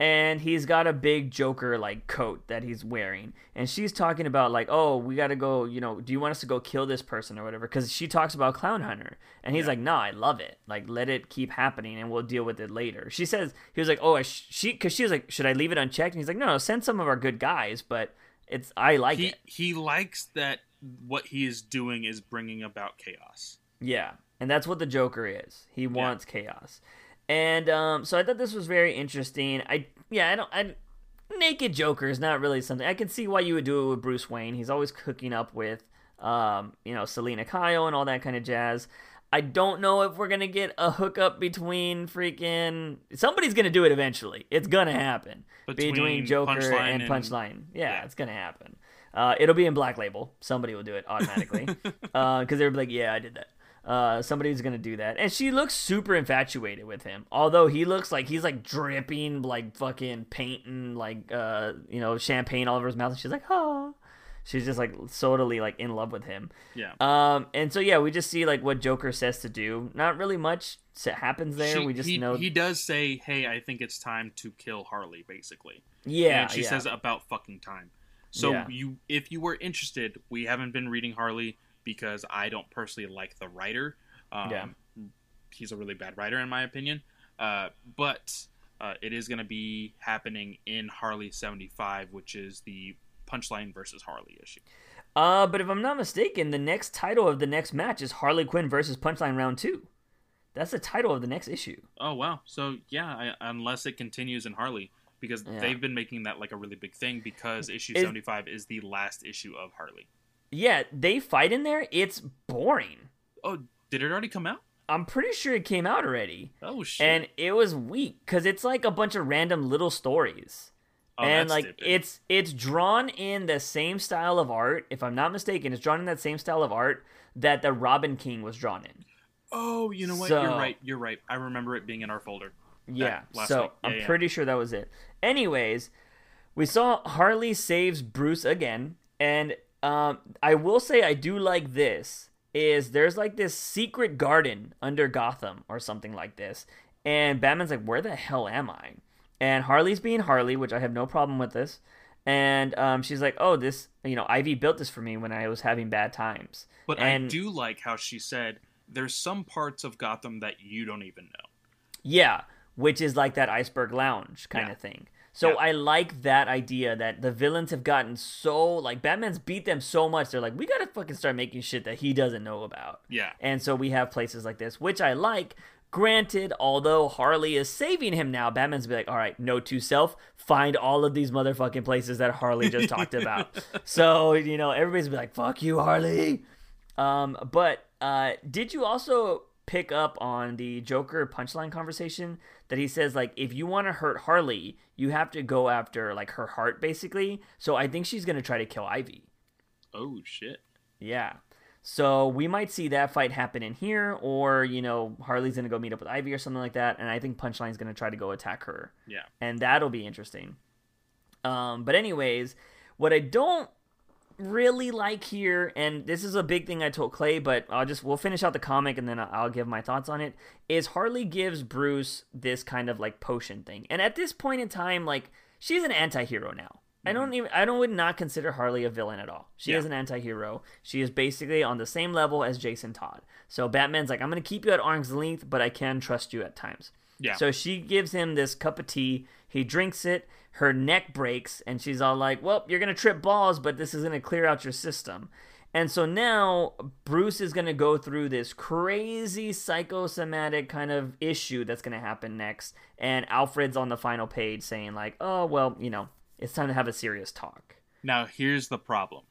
and he's got a big Joker like coat that he's wearing. And she's talking about like, oh, we got to go. You know, do you want us to go kill this person or whatever? Because she talks about Clown Hunter, and he's yeah. like, no, I love it. Like, let it keep happening, and we'll deal with it later. She says he was like, oh, sh-, she because she was like, should I leave it unchecked? And he's like, no, no, send some of our good guys, but it's I like he, it. He likes that what he is doing is bringing about chaos. Yeah, and that's what the Joker is. He wants yeah. chaos. And um, so I thought this was very interesting. I yeah, I don't I naked Joker is not really something I can see why you would do it with Bruce Wayne. He's always cooking up with um, you know, Selina Kyle and all that kind of jazz. I don't know if we're gonna get a hookup between freaking somebody's gonna do it eventually. It's gonna happen between, between Joker Punchline and Punchline. And, yeah, yeah, it's gonna happen. Uh, it'll be in Black Label. Somebody will do it automatically because (laughs) uh, they'll be like, "Yeah, I did that." Uh, somebody's gonna do that, and she looks super infatuated with him. Although he looks like he's like dripping like fucking painting, like uh, you know champagne all over his mouth, and she's like, "Oh." She's just like totally like in love with him. Yeah. Um, and so yeah, we just see like what Joker says to do. Not really much happens there. She, we just he, know he does say, "Hey, I think it's time to kill Harley." Basically. Yeah. And she yeah. says about fucking time. So yeah. you, if you were interested, we haven't been reading Harley because I don't personally like the writer. Um, yeah. He's a really bad writer, in my opinion. Uh, but uh, it is going to be happening in Harley 75, which is the Punchline versus Harley issue. Uh, but if I'm not mistaken, the next title of the next match is Harley Quinn versus Punchline Round 2. That's the title of the next issue. Oh, wow. So, yeah, I, unless it continues in Harley because yeah. they've been making that like a really big thing because issue 75 is the last issue of Harley. Yeah, they fight in there. It's boring. Oh, did it already come out? I'm pretty sure it came out already. Oh shit. And it was weak cuz it's like a bunch of random little stories. Oh, and like stupid. it's it's drawn in the same style of art, if I'm not mistaken, it's drawn in that same style of art that the Robin King was drawn in. Oh, you know what? So, You're right. You're right. I remember it being in our folder. Yeah. so yeah, I'm yeah. pretty sure that was it. Anyways, we saw Harley saves Bruce again, and um, I will say I do like this. Is there's like this secret garden under Gotham or something like this, and Batman's like, "Where the hell am I?" And Harley's being Harley, which I have no problem with this. And um, she's like, "Oh, this, you know, Ivy built this for me when I was having bad times." But and, I do like how she said, "There's some parts of Gotham that you don't even know." Yeah, which is like that iceberg lounge kind yeah. of thing. So yeah. I like that idea that the villains have gotten so like Batman's beat them so much they're like we got to fucking start making shit that he doesn't know about. Yeah. And so we have places like this which I like. Granted, although Harley is saving him now, Batman's be like, "All right, no to self, find all of these motherfucking places that Harley just talked about." (laughs) So, you know, everybody's be like, "Fuck you, Harley." Um, but uh, did you also pick up on the Joker punchline conversation that he says like if you want to hurt Harley, you have to go after like her heart basically. So I think she's going to try to kill Ivy. Oh shit. Yeah. So we might see that fight happen in here or, you know, Harley's going to go meet up with Ivy or something like that and I think Punchline's going to try to go attack her. Yeah. And that'll be interesting. Um but anyways, what I don't really like here, and this is a big thing I told Clay, but I'll just we'll finish out the comic and then I'll give my thoughts on it. Is Harley gives Bruce this kind of like potion thing, and at this point in time, like she's an anti-hero now. I don't mm-hmm. even I don't would not consider Harley a villain at all. She yeah. is an anti-hero. She is basically on the same level as Jason Todd. So Batman's like, I'm gonna keep you at arm's length, but I can trust you at times. Yeah. So she gives him this cup of tea. He drinks it her neck breaks and she's all like, "Well, you're going to trip balls, but this is to clear out your system." And so now Bruce is going to go through this crazy psychosomatic kind of issue that's going to happen next. And Alfred's on the final page saying, like, oh, well, you know, it's time to have a serious talk. Now, here's the problem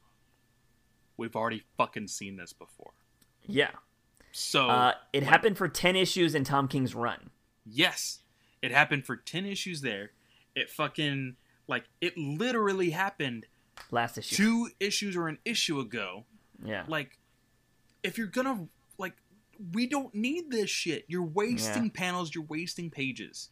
we've already fucking seen this before. Yeah. So. Uh, it like, happened for 10 issues in Tom King's run. Yes. It happened for 10 issues there. It fucking. Like, it literally happened. Last issue. Two issues or an issue ago yeah. Like, if you're gonna like, we don't need this shit. You're wasting yeah. panels. You're wasting pages.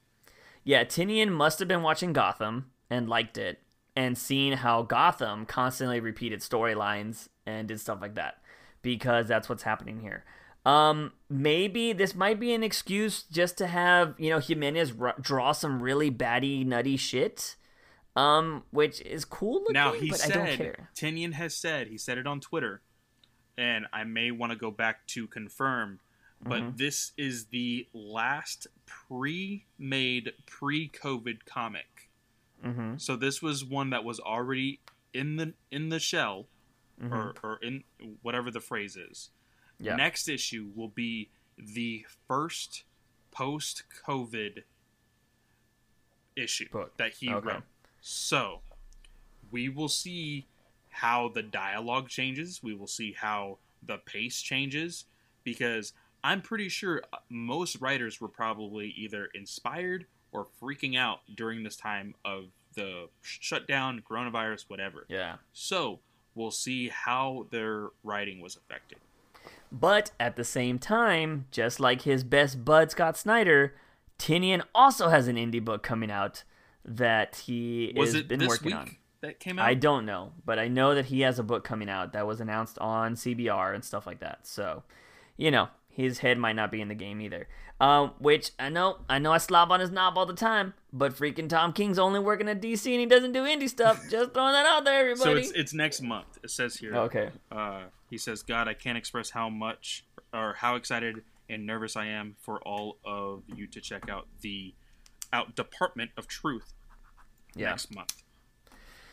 Yeah, Tynion must have been watching Gotham and liked it, and seen how Gotham constantly repeated storylines and did stuff like that, because that's what's happening here. Um, maybe this might be an excuse just to have you know Jimenez r- draw some really batty, nutty shit. Um, which is cool looking, now he but said, I don't care. Tynion has said he said it on Twitter and I may want to go back to confirm, but mm-hmm. this is the last pre-made pre-COVID comic. Mm-hmm. So this was one that was already in the in the shell, mm-hmm. or or in whatever the phrase is. Yeah. Next issue will be the first post-COVID issue Book. that he okay. wrote. So we will see how the dialogue changes. We will see how the pace changes because I'm pretty sure uh, most writers were probably either inspired or freaking out during this time of the shutdown, coronavirus, whatever. Yeah. So we'll see how their writing was affected. But at the same time, just like his best bud Scott Snyder, Tynion also has an indie book coming out that he was has been working on that came out? I don't know, but I know that he has a book coming out that was announced on CBR and stuff like that. So, you know, his head might not be in the game either. Um, which I know, I know I slob on his knob all the time, but freaking Tom King's only working at DC and he doesn't do indie stuff. (laughs) Just throwing that out there, everybody. So it's it's next month. It says here. Okay. Uh, he says, "God, I can't express how much or how excited and nervous I am for all of you to check out the out Department of Truth yeah. next month."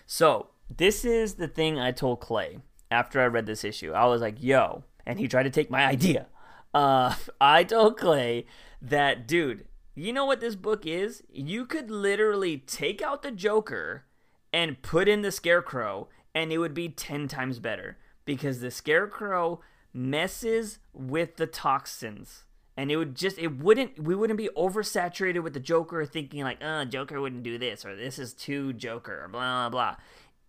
So this is the thing I told Clay after I read this issue. I was like, "Yo," and he tried to take my (laughs) idea. Uh, (laughs) I told Clay that, dude, you know what this book is? You could literally take out the Joker and put in the Scarecrow, and it would be ten times better because the Scarecrow messes with the toxins and it would just it wouldn't we wouldn't be oversaturated with the Joker thinking like, oh, Joker wouldn't do this or this is too Joker, blah blah.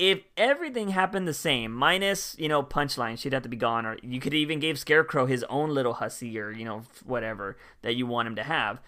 If everything happened the same, minus you know punchline, she'd have to be gone, or you could even give Scarecrow his own little hussy or you know whatever that you want him to have.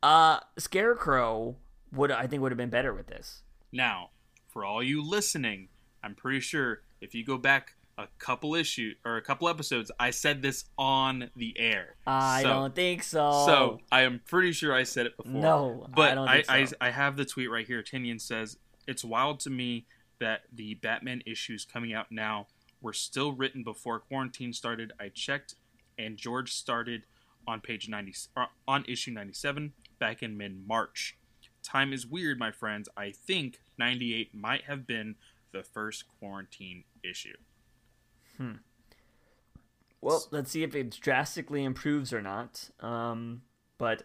Uh, Scarecrow would I think would have been better with this. Now, for all you listening, I'm pretty sure if you go back a couple issues or a couple episodes, I said this on the air. I so, don't think so. So I am pretty sure I said it before. No, but I I, so. I, I, have the tweet right here. Tynion says it's wild to me that the Batman issues coming out now were still written before quarantine started. I checked, and George started on page ninety uh, on issue ninety seven back in mid March. Time is weird, my friends. I think ninety eight might have been the first quarantine issue. Hmm. Well, let's see if it drastically improves or not. Um, but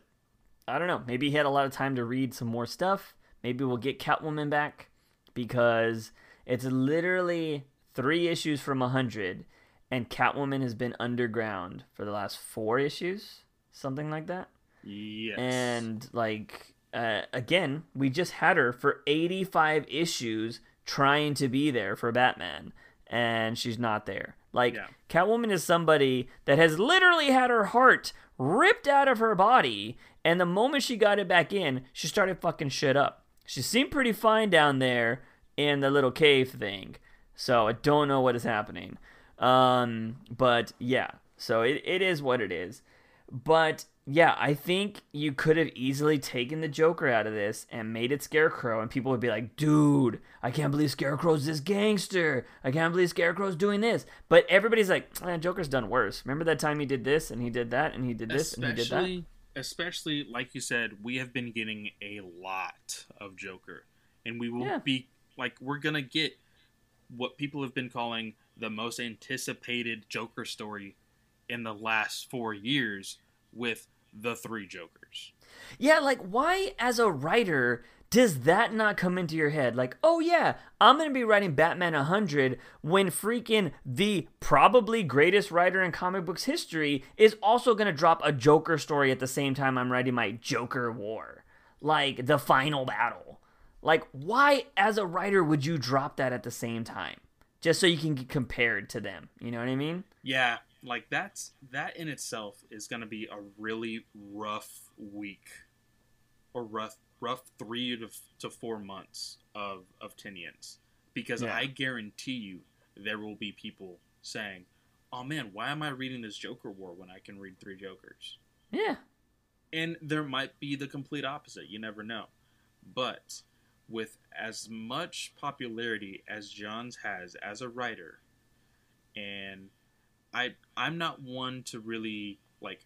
I don't know. Maybe he had a lot of time to read some more stuff. Maybe we'll get Catwoman back because it's literally three issues from a hundred, and Catwoman has been underground for the last four issues, something like that. Yes. And like uh, again, we just had her for eighty-five issues trying to be there for Batman and she's not there. Like yeah. Catwoman is somebody that has literally had her heart ripped out of her body, and the moment she got it back in, she started fucking shit up. She seemed pretty fine down there in the little cave thing. So I don't know what is happening. Um, but yeah, so it, it is what it is. But yeah, I think you could have easily taken the Joker out of this and made it Scarecrow, and people would be like, dude, I can't believe Scarecrow's this gangster. I can't believe Scarecrow's doing this. But everybody's like, man, Joker's done worse. Remember that time he did this, and he did that, and he did this, especially, and he did that? Especially, like you said, we have been getting a lot of Joker. And we will yeah. be, like, we're going to get what people have been calling the most anticipated Joker story in the last four years with the three Jokers. Yeah, like why, as a writer, does that not come into your head? Like, oh yeah, I'm gonna be writing Batman 100 when freaking the probably greatest writer in comic books history is also gonna drop a Joker story at the same time I'm writing my Joker War, like the final battle. Like, why, as a writer, would you drop that at the same time? Just so you can get compared to them. You know what I mean? Yeah, like that's that in itself is to be a really rough week or rough rough three to, to four months of of Tynions because yeah. I guarantee you there will be people saying, "Oh man, why am I reading this Joker War when I can read three Jokers?" Yeah, and there might be the complete opposite. You never know, but with as much popularity as Johns has as a writer, and I I'm not one to really like.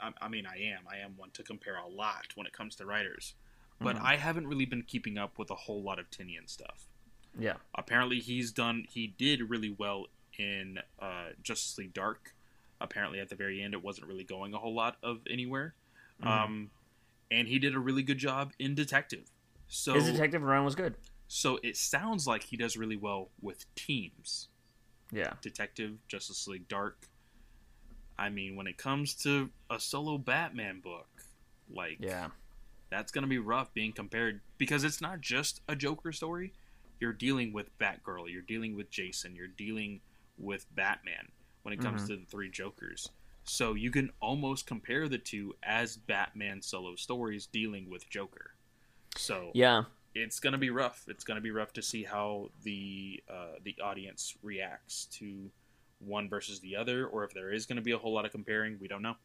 I, I mean, I am. I am one to compare a lot when it comes to writers, but mm-hmm. I haven't really been keeping up with a whole lot of Tynion stuff. Yeah. Apparently, he's done. He did really well in uh, Justice League Dark. Apparently, at the very end, it wasn't really going a whole lot of anywhere. Mm-hmm. Um, and he did a really good job in Detective. So his Detective run was good. So it sounds like he does really well with teams. Yeah. Detective, Justice League Dark. I mean, when it comes to a solo Batman book, like yeah, that's gonna be rough being compared because it's not just a Joker story. You're dealing with Batgirl, you're dealing with Jason, you're dealing with Batman when it comes mm-hmm. to the three Jokers. So you can almost compare the two as Batman solo stories dealing with Joker. So yeah, it's gonna be rough. It's gonna be rough to see how the uh, the audience reacts to one versus the other, or if there is gonna be a whole lot of comparing. We don't know.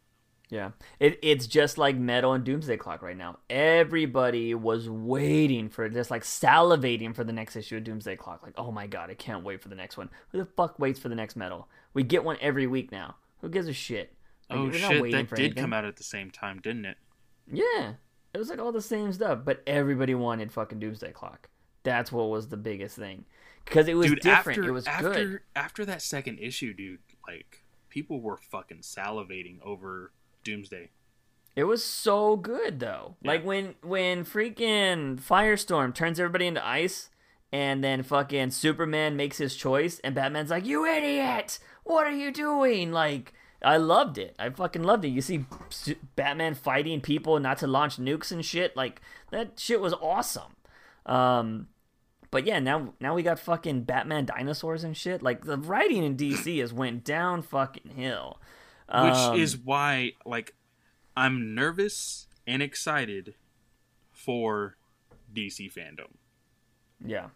Yeah, it, it's just like Metal and Doomsday Clock right now. Everybody was waiting for just like salivating for the next issue of Doomsday Clock. Like, oh my god, I can't wait for the next one. Who the fuck waits for the next Metal? We get one every week now. Who gives a shit? Like, oh shit, that did anything. come out at the same time, didn't it? Yeah, it was like all the same stuff, but everybody wanted fucking Doomsday Clock. That's what was the biggest thing because it was dude, different. After, it was after, good. After that second issue, dude, like people were fucking salivating over Doomsday. It was so good though. Yeah. Like when when freaking Firestorm turns everybody into ice and then fucking Superman makes his choice and Batman's like, "You idiot! What are you doing?" Like I loved it. I fucking loved it. You see Batman fighting people not to launch nukes and shit. Like that shit was awesome. Um, but yeah, now now we got fucking Batman dinosaurs and shit. Like the writing in DC has went down fucking hill. Um, Which is why like I'm nervous and excited for DC FanDome. Yeah.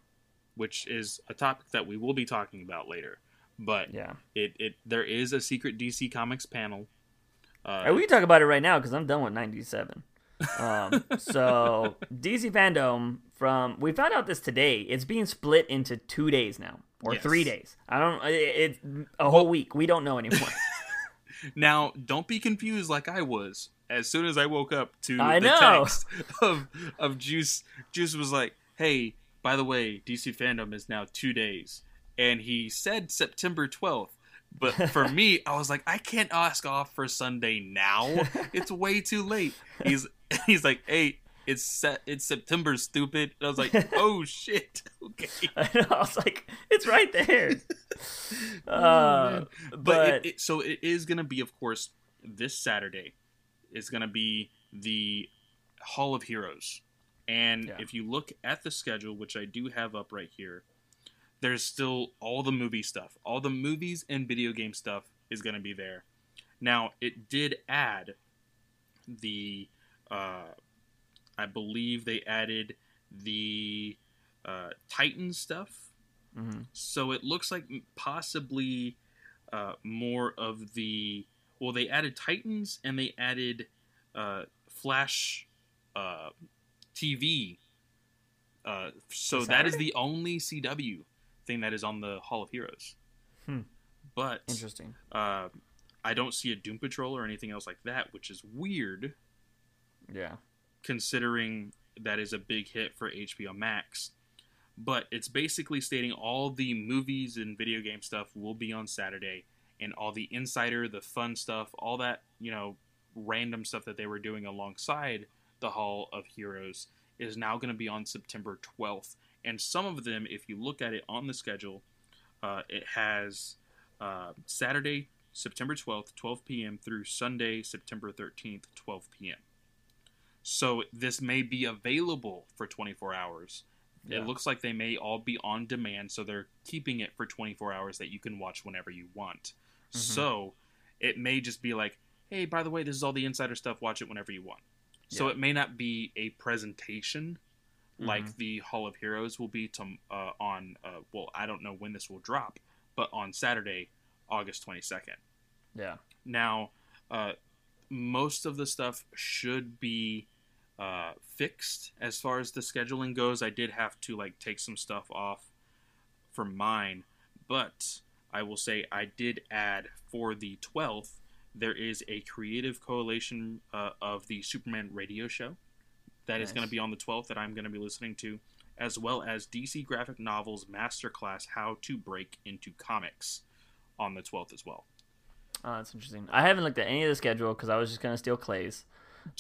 Which is a topic that we will be talking about later. But yeah, it, it there is a secret DC Comics panel. Uh, we can talk about it right now because I'm done with '97. um, (laughs) so DC FanDome from we found out this today. It's being split into two days now or yes. three days. I don't. It's a whole week. We don't know anymore. (laughs) now, don't be confused like I was. As soon as I woke up to I the know. text (laughs) of of Juice, Juice was like, "Hey, by the way, DC FanDome is now two days." and he said September 12th. But for (laughs) me, I was like, I can't ask off for Sunday now. (laughs) It's way too late. He's he's like, hey, it's set. It's September, stupid. And I was like, (laughs) oh shit. (laughs) Okay. (laughs) I, know, I was like, it's right there. oh, uh, but, but it, it, so it is gonna be, of course, this Saturday. Is gonna be the Hall of Heroes, and yeah. if you look at the schedule, which I do have up right here, there's still all the movie stuff. All the movies and video game stuff is going to be there. Now, it did add the, uh, I believe they added the uh, Titan stuff. Mm-hmm. So it looks like possibly uh, more of the. Well, they added Titans and they added uh, Flash uh, TV. Uh, so that is the only CW thing that is on the Hall of Heroes. Hmm. But interesting. Uh, I don't see a Doom Patrol or anything else like that, which is weird. Yeah. Considering that is a big hit for HBO Max. but it's basically stating all the movies and video game stuff will be on Saturday, and all the insider, the fun stuff, all that you know, random stuff that they were doing alongside the Hall of Heroes is now going to be on September 12th. And some of them, if you look at it on the schedule, uh, it has uh, Saturday, September 12th, 12 p.m. through Sunday, September 13th, 12 p.m. So this may be available for 24 hours. Yeah. It looks like they may all be on demand, so they're keeping it for 24 hours that you can watch whenever you want. Mm-hmm. So it may just be like, hey, by the way, this is all the insider stuff. Watch it whenever you want. Yeah. So it may not be a presentation like mm-hmm. the Hall of Heroes will be to, uh, on. Uh, well, I don't know when this will drop, but on Saturday, August twenty second. Yeah. Now, uh, most of the stuff should be uh, fixed as far as the scheduling goes. I did have to like take some stuff off for mine, but I will say I did add for the twelfth. There is a creative coalition uh, of the Superman radio show that nice. is going to be on the 12th that I'm going to be listening to, as well as DC Graphic Novels Masterclass How to Break into Comics on the 12th as well. Oh, that's interesting. I haven't looked at any of the schedule because I was just going to steal Clay's.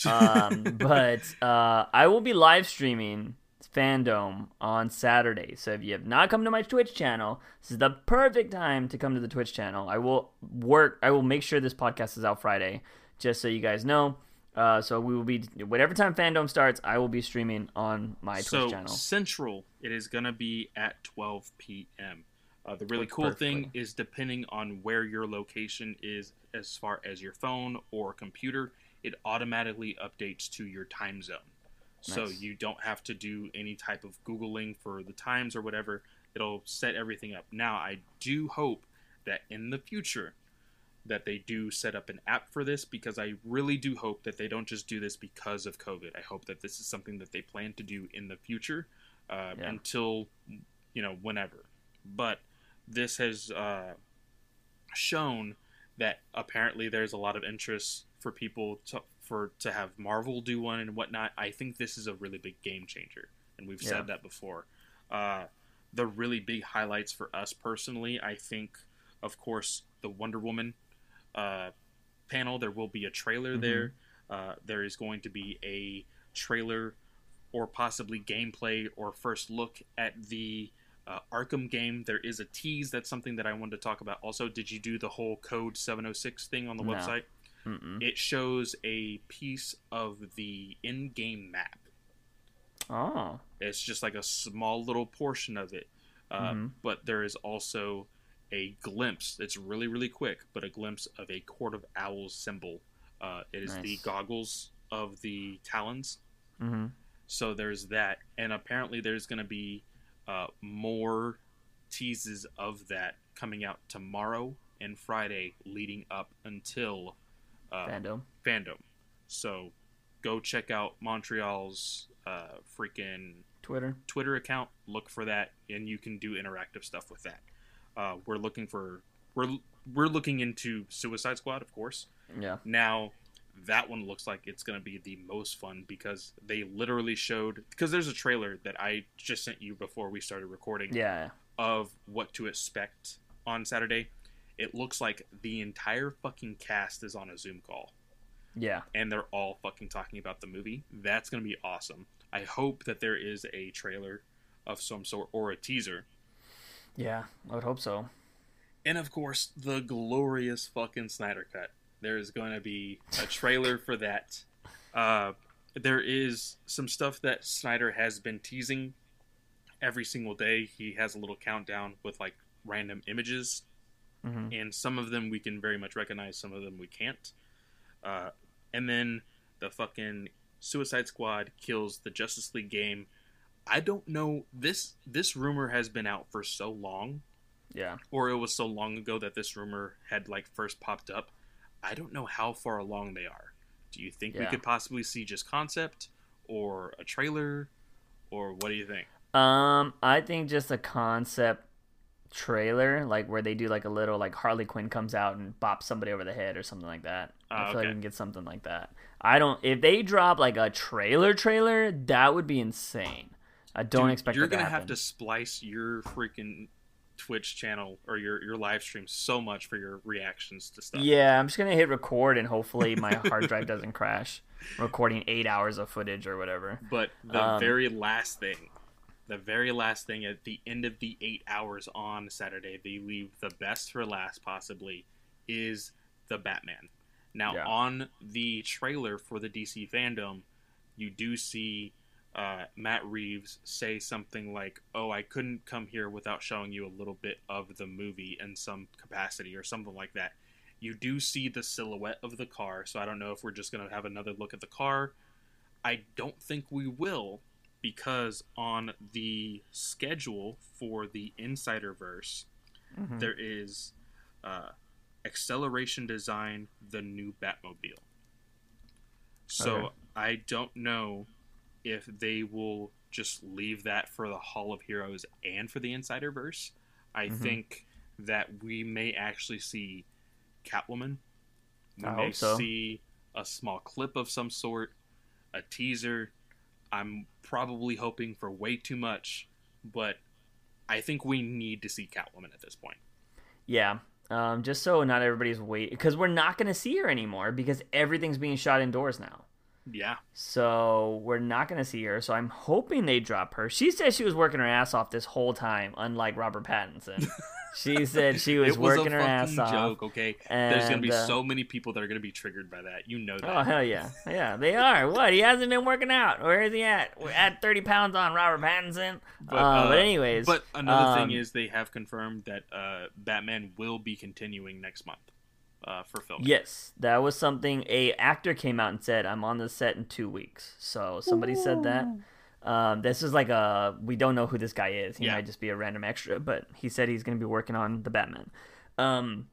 Um, (laughs) but uh, I will be live streaming FanDome on Saturday. So if you have not come to my Twitch channel, this is the perfect time to come to the Twitch channel. I will work. I will make sure this podcast is out Friday, just so you guys know. Uh, so we will be whatever time FanDome starts, I will be streaming on my so Twitch channel. Central, it is gonna be at 12 p.m. Uh, the really cool perfectly. thing is depending on where your location is, as far as your phone or computer, it automatically updates to your time zone. Nice. So you don't have to do any type of googling for the times or whatever. It'll set everything up. Now I do hope that in the future that they do set up an app for this because I really do hope that they don't just do this because of COVID. I hope that this is something that they plan to do in the future uh, yeah. until, you know, whenever. But this has uh, shown that apparently there's a lot of interest for people to, for to have Marvel do one and whatnot. I think this is a really big game changer, and we've yeah. said that before. Uh, the really big highlights for us personally, I think, of course, the Wonder Woman uh, panel. There will be a trailer mm-hmm. there. Uh, there is going to be a trailer or possibly gameplay or first look at the uh, Arkham game. There is a tease. That's something that I wanted to talk about. Also, did you do the whole Code 706 thing on the no. website? Mm-mm. It shows a piece of the in game map. Oh. It's just like a small little portion of it. Uh, mm-hmm. But there is also a glimpse. It's really really quick, but a glimpse of a court of owls symbol. Uh, it is nice. the goggles of the talons. Mm-hmm. So there's that, and apparently there's going to be uh, more teases of that coming out tomorrow and Friday, leading up until uh, FanDome. FanDome. So go check out Montreal's uh, freaking Twitter Twitter account. Look for that, and you can do interactive stuff with that. Uh, we're looking for we're we're looking into Suicide Squad, of course. Yeah. Now that one looks like it's going to be the most fun because they literally showed because there's a trailer that I just sent you before we started recording. Yeah. Of what to expect on Saturday. It looks like the entire fucking cast is on a Zoom call. Yeah. And they're all fucking talking about the movie. That's going to be awesome. I hope that there is a trailer of some sort or a teaser yeah, I would hope so. And of course, the glorious fucking Snyder Cut. There is going to be a trailer for that. Uh, there is some stuff that Snyder has been teasing every single day. He has a little countdown with like random images, mm-hmm. and some of them we can very much recognize, some of them we can't. Uh, and then the fucking Suicide Squad kills the Justice League game I don't know this this rumor has been out for so long. Yeah. Or it was so long ago that this rumor had like first popped up. I don't know how far along they are. Do you think yeah. we could possibly see just concept or a trailer or what do you think? Um, I think just a concept trailer, like where they do like a little like Harley Quinn comes out and bops somebody over the head or something like that. Uh, I feel okay. like we can get something like that. I don't if they drop like a trailer trailer, that would be insane. I don't Dude, expect you're that to gonna have to splice your freaking Twitch channel or your your live stream so much for your reactions to stuff. Yeah, I'm just gonna hit record and hopefully my hard drive (laughs) doesn't crash. Recording eight hours of footage or whatever. But the Um, very last thing, the very last thing at the end of the eight hours on Saturday, they leave the best for last, possibly, is the Batman. Now, Yeah. on the trailer for the DC FanDome, you do see uh, Matt Reeves say something like, "Oh, I couldn't come here without showing you a little bit of the movie in some capacity," or something like that. You do see the silhouette of the car, so I don't know if we're just going to have another look at the car. I don't think we will because on the schedule for the Insiderverse, Mhm. there is uh, Acceleration Design, the new Batmobile. So Okay. I don't know if they will just leave that for the Hall of Heroes and for the Insiderverse. I Mhm. think that we may actually see Catwoman. We I may hope so. see a small clip of some sort, a teaser. I'm probably hoping for way too much, but I think we need to see Catwoman at this point. Yeah. Um, just so not everybody's waiting, because we're not gonna see her anymore because everything's being shot indoors now. Yeah. So we're not gonna see her. So I'm hoping they drop her. She said she was working her ass off this whole time, unlike Robert Pattinson. (laughs) she said she was, (laughs) it was working a her ass fucking off. joke, okay? There's gonna be uh, so many people that are gonna be triggered by that. You know that. Oh hell yeah, yeah they are. What he hasn't been working out. Where is he at? We're at thirty pounds on Robert Pattinson. But, uh, uh, but anyways, But another um, thing is they have confirmed that uh, Batman will be continuing next month uh, for filming. Yes, that was something a actor came out and said. I'm on the set in two weeks. So somebody said that. Um, this is like a we don't know who this guy is. He Yeah. might just be a random extra, but he said he's going to be working on the Batman. Um,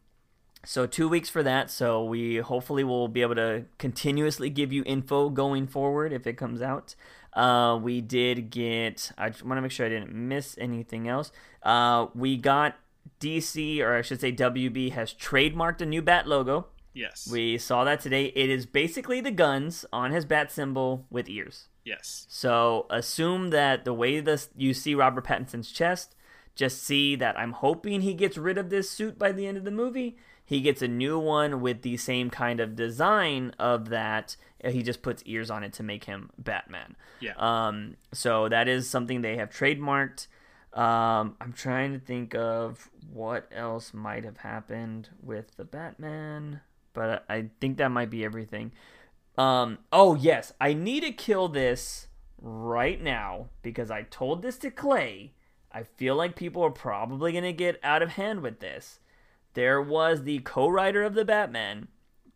so two weeks for that. So we hopefully will be able to continuously give you info going forward if it comes out. Uh, we did get. I want to make sure I didn't miss anything else. Uh, we got DC, or I should say WB, has trademarked a new bat logo. Yes. We saw that today. It is basically the guns on his bat symbol with ears. Yes. So assume that the way this you see Robert Pattinson's chest, just see that I'm hoping he gets rid of this suit by the end of the movie. He gets a new one with the same kind of design of that. Uh, He just puts ears on it to make him Batman. Yeah. Um, so that is something they have trademarked. Um, I'm trying to think of what else might have happened with the Batman, but I think that might be everything. Um, oh yes, I need to kill this right now because I told this to Clay. I feel like people are probably gonna get out of hand with this. There was the co-writer of the Batman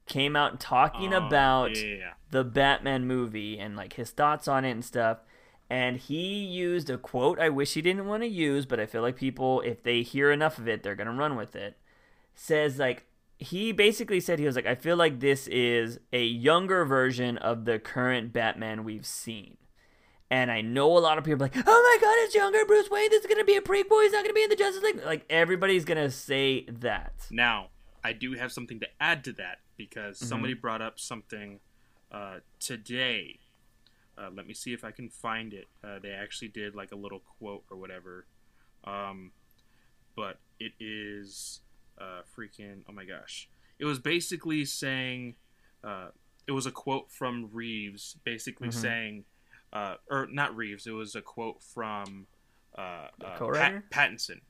came out talking Oh, about yeah, the Batman movie and like his thoughts on it and stuff. And he used a quote I wish he didn't want to use, but I feel like people, if they hear enough of it, they're gonna run with it. Says like he basically said he was like, I feel like this is a younger version of the current Batman we've seen. And I know a lot of people are like, oh my god, it's younger Bruce Wayne. This is gonna be a prequel. He's not gonna be in the Justice League. Like everybody's gonna say that. Now, I do have something to add to that because Mm-hmm. somebody brought up something uh, today. Uh, let me see if I can find it. Uh, they actually did like a little quote or whatever. Um, but it is uh, freaking, oh my gosh. It was basically saying, uh, it was a quote from Reeves, basically Mhm. saying, uh, or not Reeves, it was a quote from uh, uh. Pat- Pattinson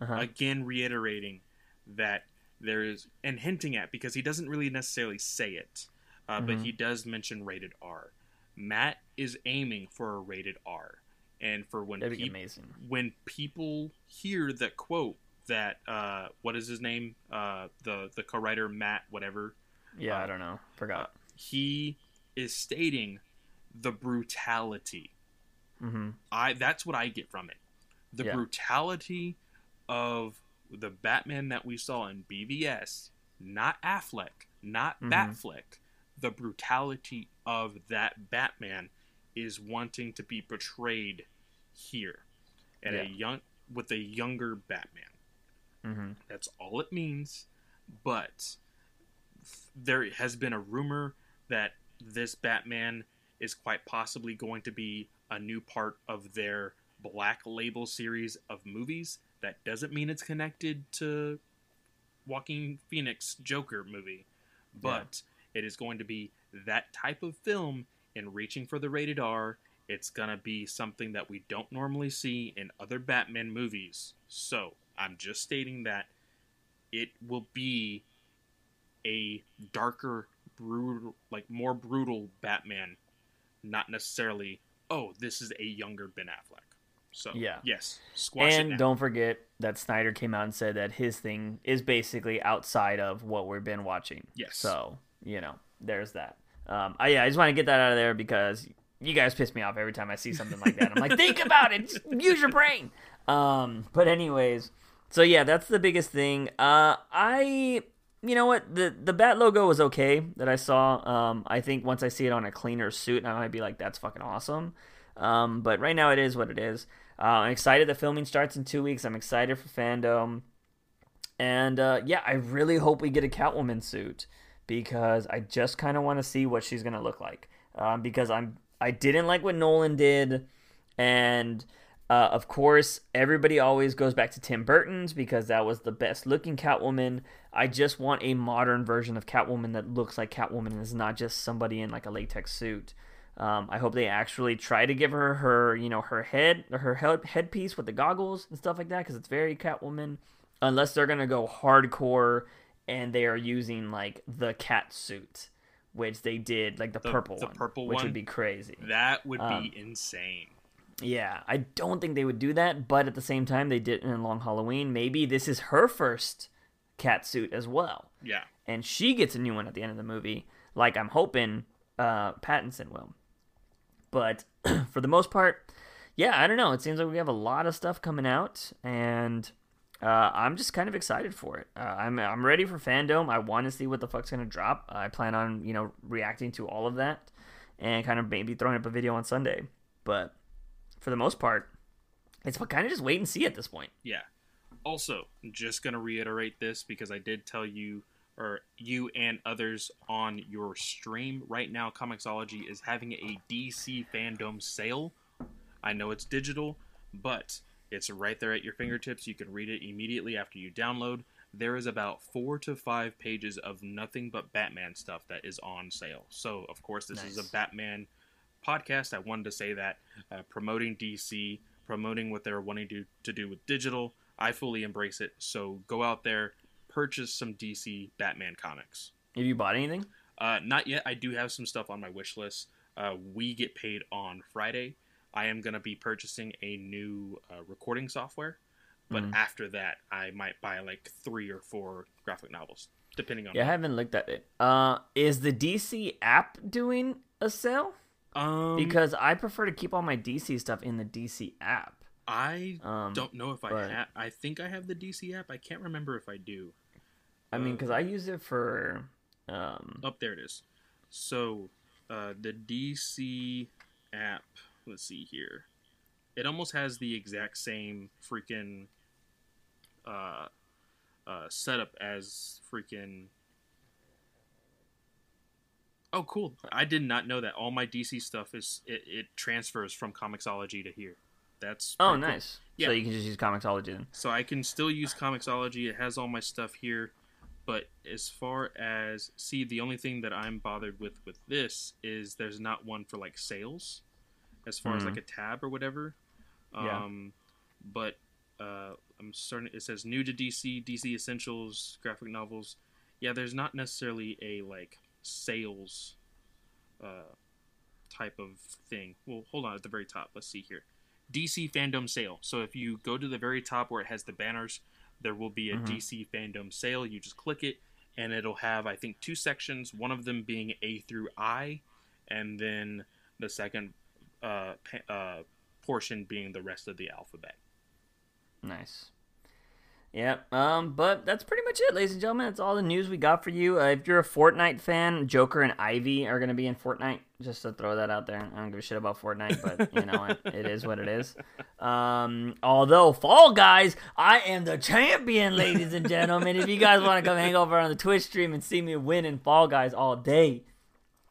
Uh-huh. again reiterating that there is and hinting at because he doesn't really necessarily say it uh, but Mhm. he does mention rated r matt is aiming for a rated r and for when That'd be peop- amazing. when people hear that quote that uh, what is his name uh, the the co-writer matt whatever Yeah, uh, I don't know. Forgot. he is stating the brutality Mm-hmm. I that's what I get from it. The Yeah. brutality of the Batman that we saw in BVS, not Affleck, not Mhm. Batfleck. The brutality of that Batman is wanting to be portrayed here, and a young with a younger Batman. Mm-hmm. That's all it means. But there has been a rumor that this Batman is quite possibly going to be a new part of their Black Label series of movies. That doesn't mean it's connected to Joaquin Phoenix Joker movie, but yeah. it is going to be that type of film in reaching for the rated R. It's gonna be something that we don't normally see in other Batman movies. So I'm just stating that it will be a darker, brutal, like more brutal Batman, not necessarily. Oh, this is a younger Ben Affleck. So yeah, yes, and don't forget that Snyder came out and said that his thing is basically outside of what we've been watching. Yes. So you know, there's that. Um, I, yeah, I just want to get that out of there because you guys piss me off every time I see something like that. I'm like, think about it, just use your brain. Um, but anyways, so yeah, that's the biggest thing. Uh, I, you know what, the the bat logo was okay that I saw. Um, I think once I see it on a cleaner suit, I might be like, that's fucking awesome. Um, but right now it is what it is. Uh, I'm excited. The filming starts in two weeks. I'm excited for FanDome. And uh, yeah, I really hope we get a Catwoman suit because I just kind of want to see what she's gonna look like. Um, because I'm I didn't like what Nolan did, and uh, of course everybody always goes back to Tim Burton's because that was the best looking Catwoman. I just want a modern version of Catwoman that looks like Catwoman and is not just somebody in like a latex suit. Um, I hope they actually try to give her her you know her head her head headpiece with the goggles and stuff like that because it's very Catwoman. Unless they're gonna go hardcore and they are using like the cat suit, which they did like the, the purple the one, purple which one, would be crazy. That would um, be insane. Yeah, I don't think they would do that, but at the same time, they did in Long Halloween. Maybe this is her first cat suit as well. Yeah, and she gets a new one at the end of the movie, like I'm hoping uh, Pattinson will. But (clears throat) for the most part, yeah, I don't know. It seems like we have a lot of stuff coming out, and uh, I'm just kind of excited for it. Uh, I'm I'm ready for FanDome. I want to see what the fuck's gonna drop. I plan on you know reacting to all of that, and kind of maybe throwing up a video on Sunday. But for the most part, it's kind of just wait and see at this point. Yeah. Also, I'm just gonna reiterate this because I did tell you or you and others on your stream right now comixology is having a dc FanDome sale i know it's digital but it's right there at your fingertips you can read it immediately after you download there is about four to five pages of nothing but batman stuff that is on sale so of course this nice. is a batman podcast i wanted to say that uh, promoting dc promoting what they're wanting to, to do with digital i fully embrace it so go out there purchase some DC Batman comics. Have you bought anything? Uh, not yet. I do have some stuff on my wish list. Uh, we get paid on Friday. I am going to be purchasing a new uh, recording software, but mm. after that, I might buy like three or four graphic novels, depending on. Yeah, I haven't looked at it. Uh, is the DC app doing a sale? Um, because I prefer to keep all my DC stuff in the DC app. I um, don't know if I have. I think I have the DC app. I can't remember if I do. I mean, because I use it for. Um... Up oh, there it is. So, uh, the DC app. Let's see here. It almost has the exact same freaking uh, uh, setup as freaking. Oh, cool! I did not know that all my DC stuff is it, it transfers from Comixology to here. That's oh nice. Cool. Yeah, so you can just use Comixology then. So I can still use Comixology. It has all my stuff here. But as far as see, the only thing that I'm bothered with with this is there's not one for like sales, as far mm-hmm. as like mm-hmm. a tab or whatever. Yeah. Um, but uh, I'm starting. It says new to DC, DC Essentials, graphic novels. Yeah, there's not necessarily a like sales uh, type of thing. Well, hold on at the very top. Let's see here. DC FanDome sale. So if you go to the very top where it has the banners, there will be a mm-hmm. DC FanDome sale. You just click it, and it'll have I think two sections. One of them being A through I, and then the second uh, uh, portion being the rest of the alphabet. Nice. Yep. Um, but that's pretty much it, ladies and gentlemen. That's all the news we got for you. Uh, if you're a Fortnite fan, Joker and Ivy are going to be in Fortnite. Just to throw that out there. I don't give a shit about Fortnite, but you know, it, it is what it is. Um, although Fall Guys, I am the champion, ladies and gentlemen. if you guys want to come hang over on the Twitch stream and see me win in Fall Guys all day,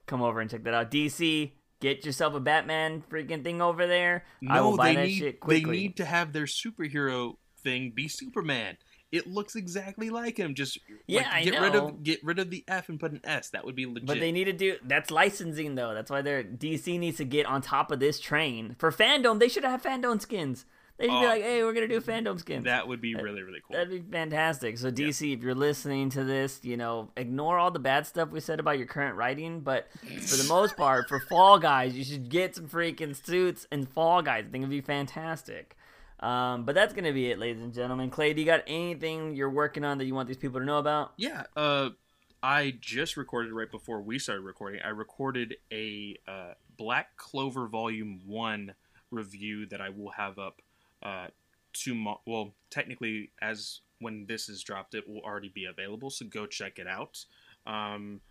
come over and check that out. DC, get yourself a Batman freaking thing over there. No, I will buy that need, shit quickly. They need to have their superhero thing be Superman. It looks exactly like him. Just yeah, like, I get know. rid of get rid of the F and put an S. That would be legit. But they need to do that's licensing though. That's why they're DC needs to get on top of this train for FanDome. They should have FanDome skins. They should Oh. be like, hey, we're gonna do FanDome skins. that would be really really cool. That'd be fantastic. So DC, if you're listening to this, you know, ignore all the bad stuff we said about your current writing, but for the most part, for Fall Guys, you should get some freaking suits and Fall Guys. I think it'd be fantastic. Um, but that's gonna be it, ladies and gentlemen. Clay, do you got anything you're working on that you want these people to know about? Yeah, uh, I just recorded right before we started recording. I recorded a uh, Black Clover Volume One review that I will have up uh, tomorrow. Well, technically, as when this is dropped, it will already be available. So go check it out. Um,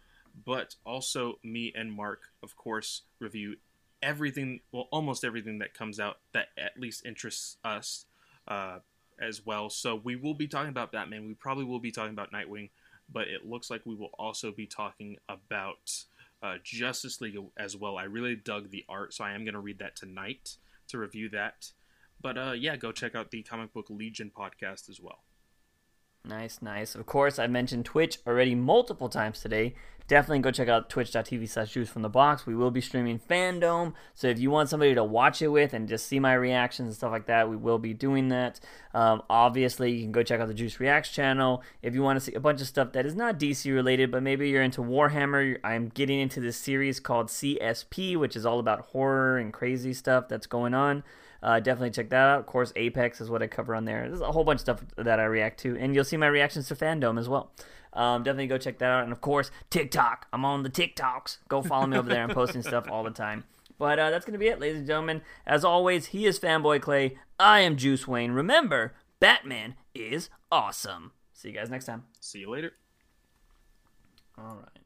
but also, me and Mark, of course, review everything. Well, almost everything that comes out that at least interests us. Uh, as well. So we will be talking about Batman. We probably will be talking about Nightwing, but it looks like we will also be talking about uh, Justice League as well. I really dug the art, so I am going to read that tonight to review that. But uh, yeah, go check out the Comic Book Legion podcast as well. Nice, nice. Of course, I mentioned Twitch already multiple times today. Definitely go check out twitch.tv slash juice from the box. We will be streaming FanDome. So if you want somebody to watch it with and just see my reactions and stuff like that, we will be doing that. Um, obviously, you can go check out the Juice Reacts channel. If you want to see a bunch of stuff that is not DC related, but maybe you're into Warhammer, I'm getting into this series called CSP, which is all about horror and crazy stuff that's going on. Uh, definitely check that out. Of course, Apex is what I cover on there. There's a whole bunch of stuff that I react to, and you'll see my reactions to FanDome as well. Um, definitely go check that out. And of course, TikTok. I'm on the TikToks. Go follow me over there. I'm posting stuff all the time. But uh, that's going to be it, ladies and gentlemen. As always, he is Fanboy Clay. I am Juice Wayne. Remember, Batman is awesome. See you guys next time. See you later. All right.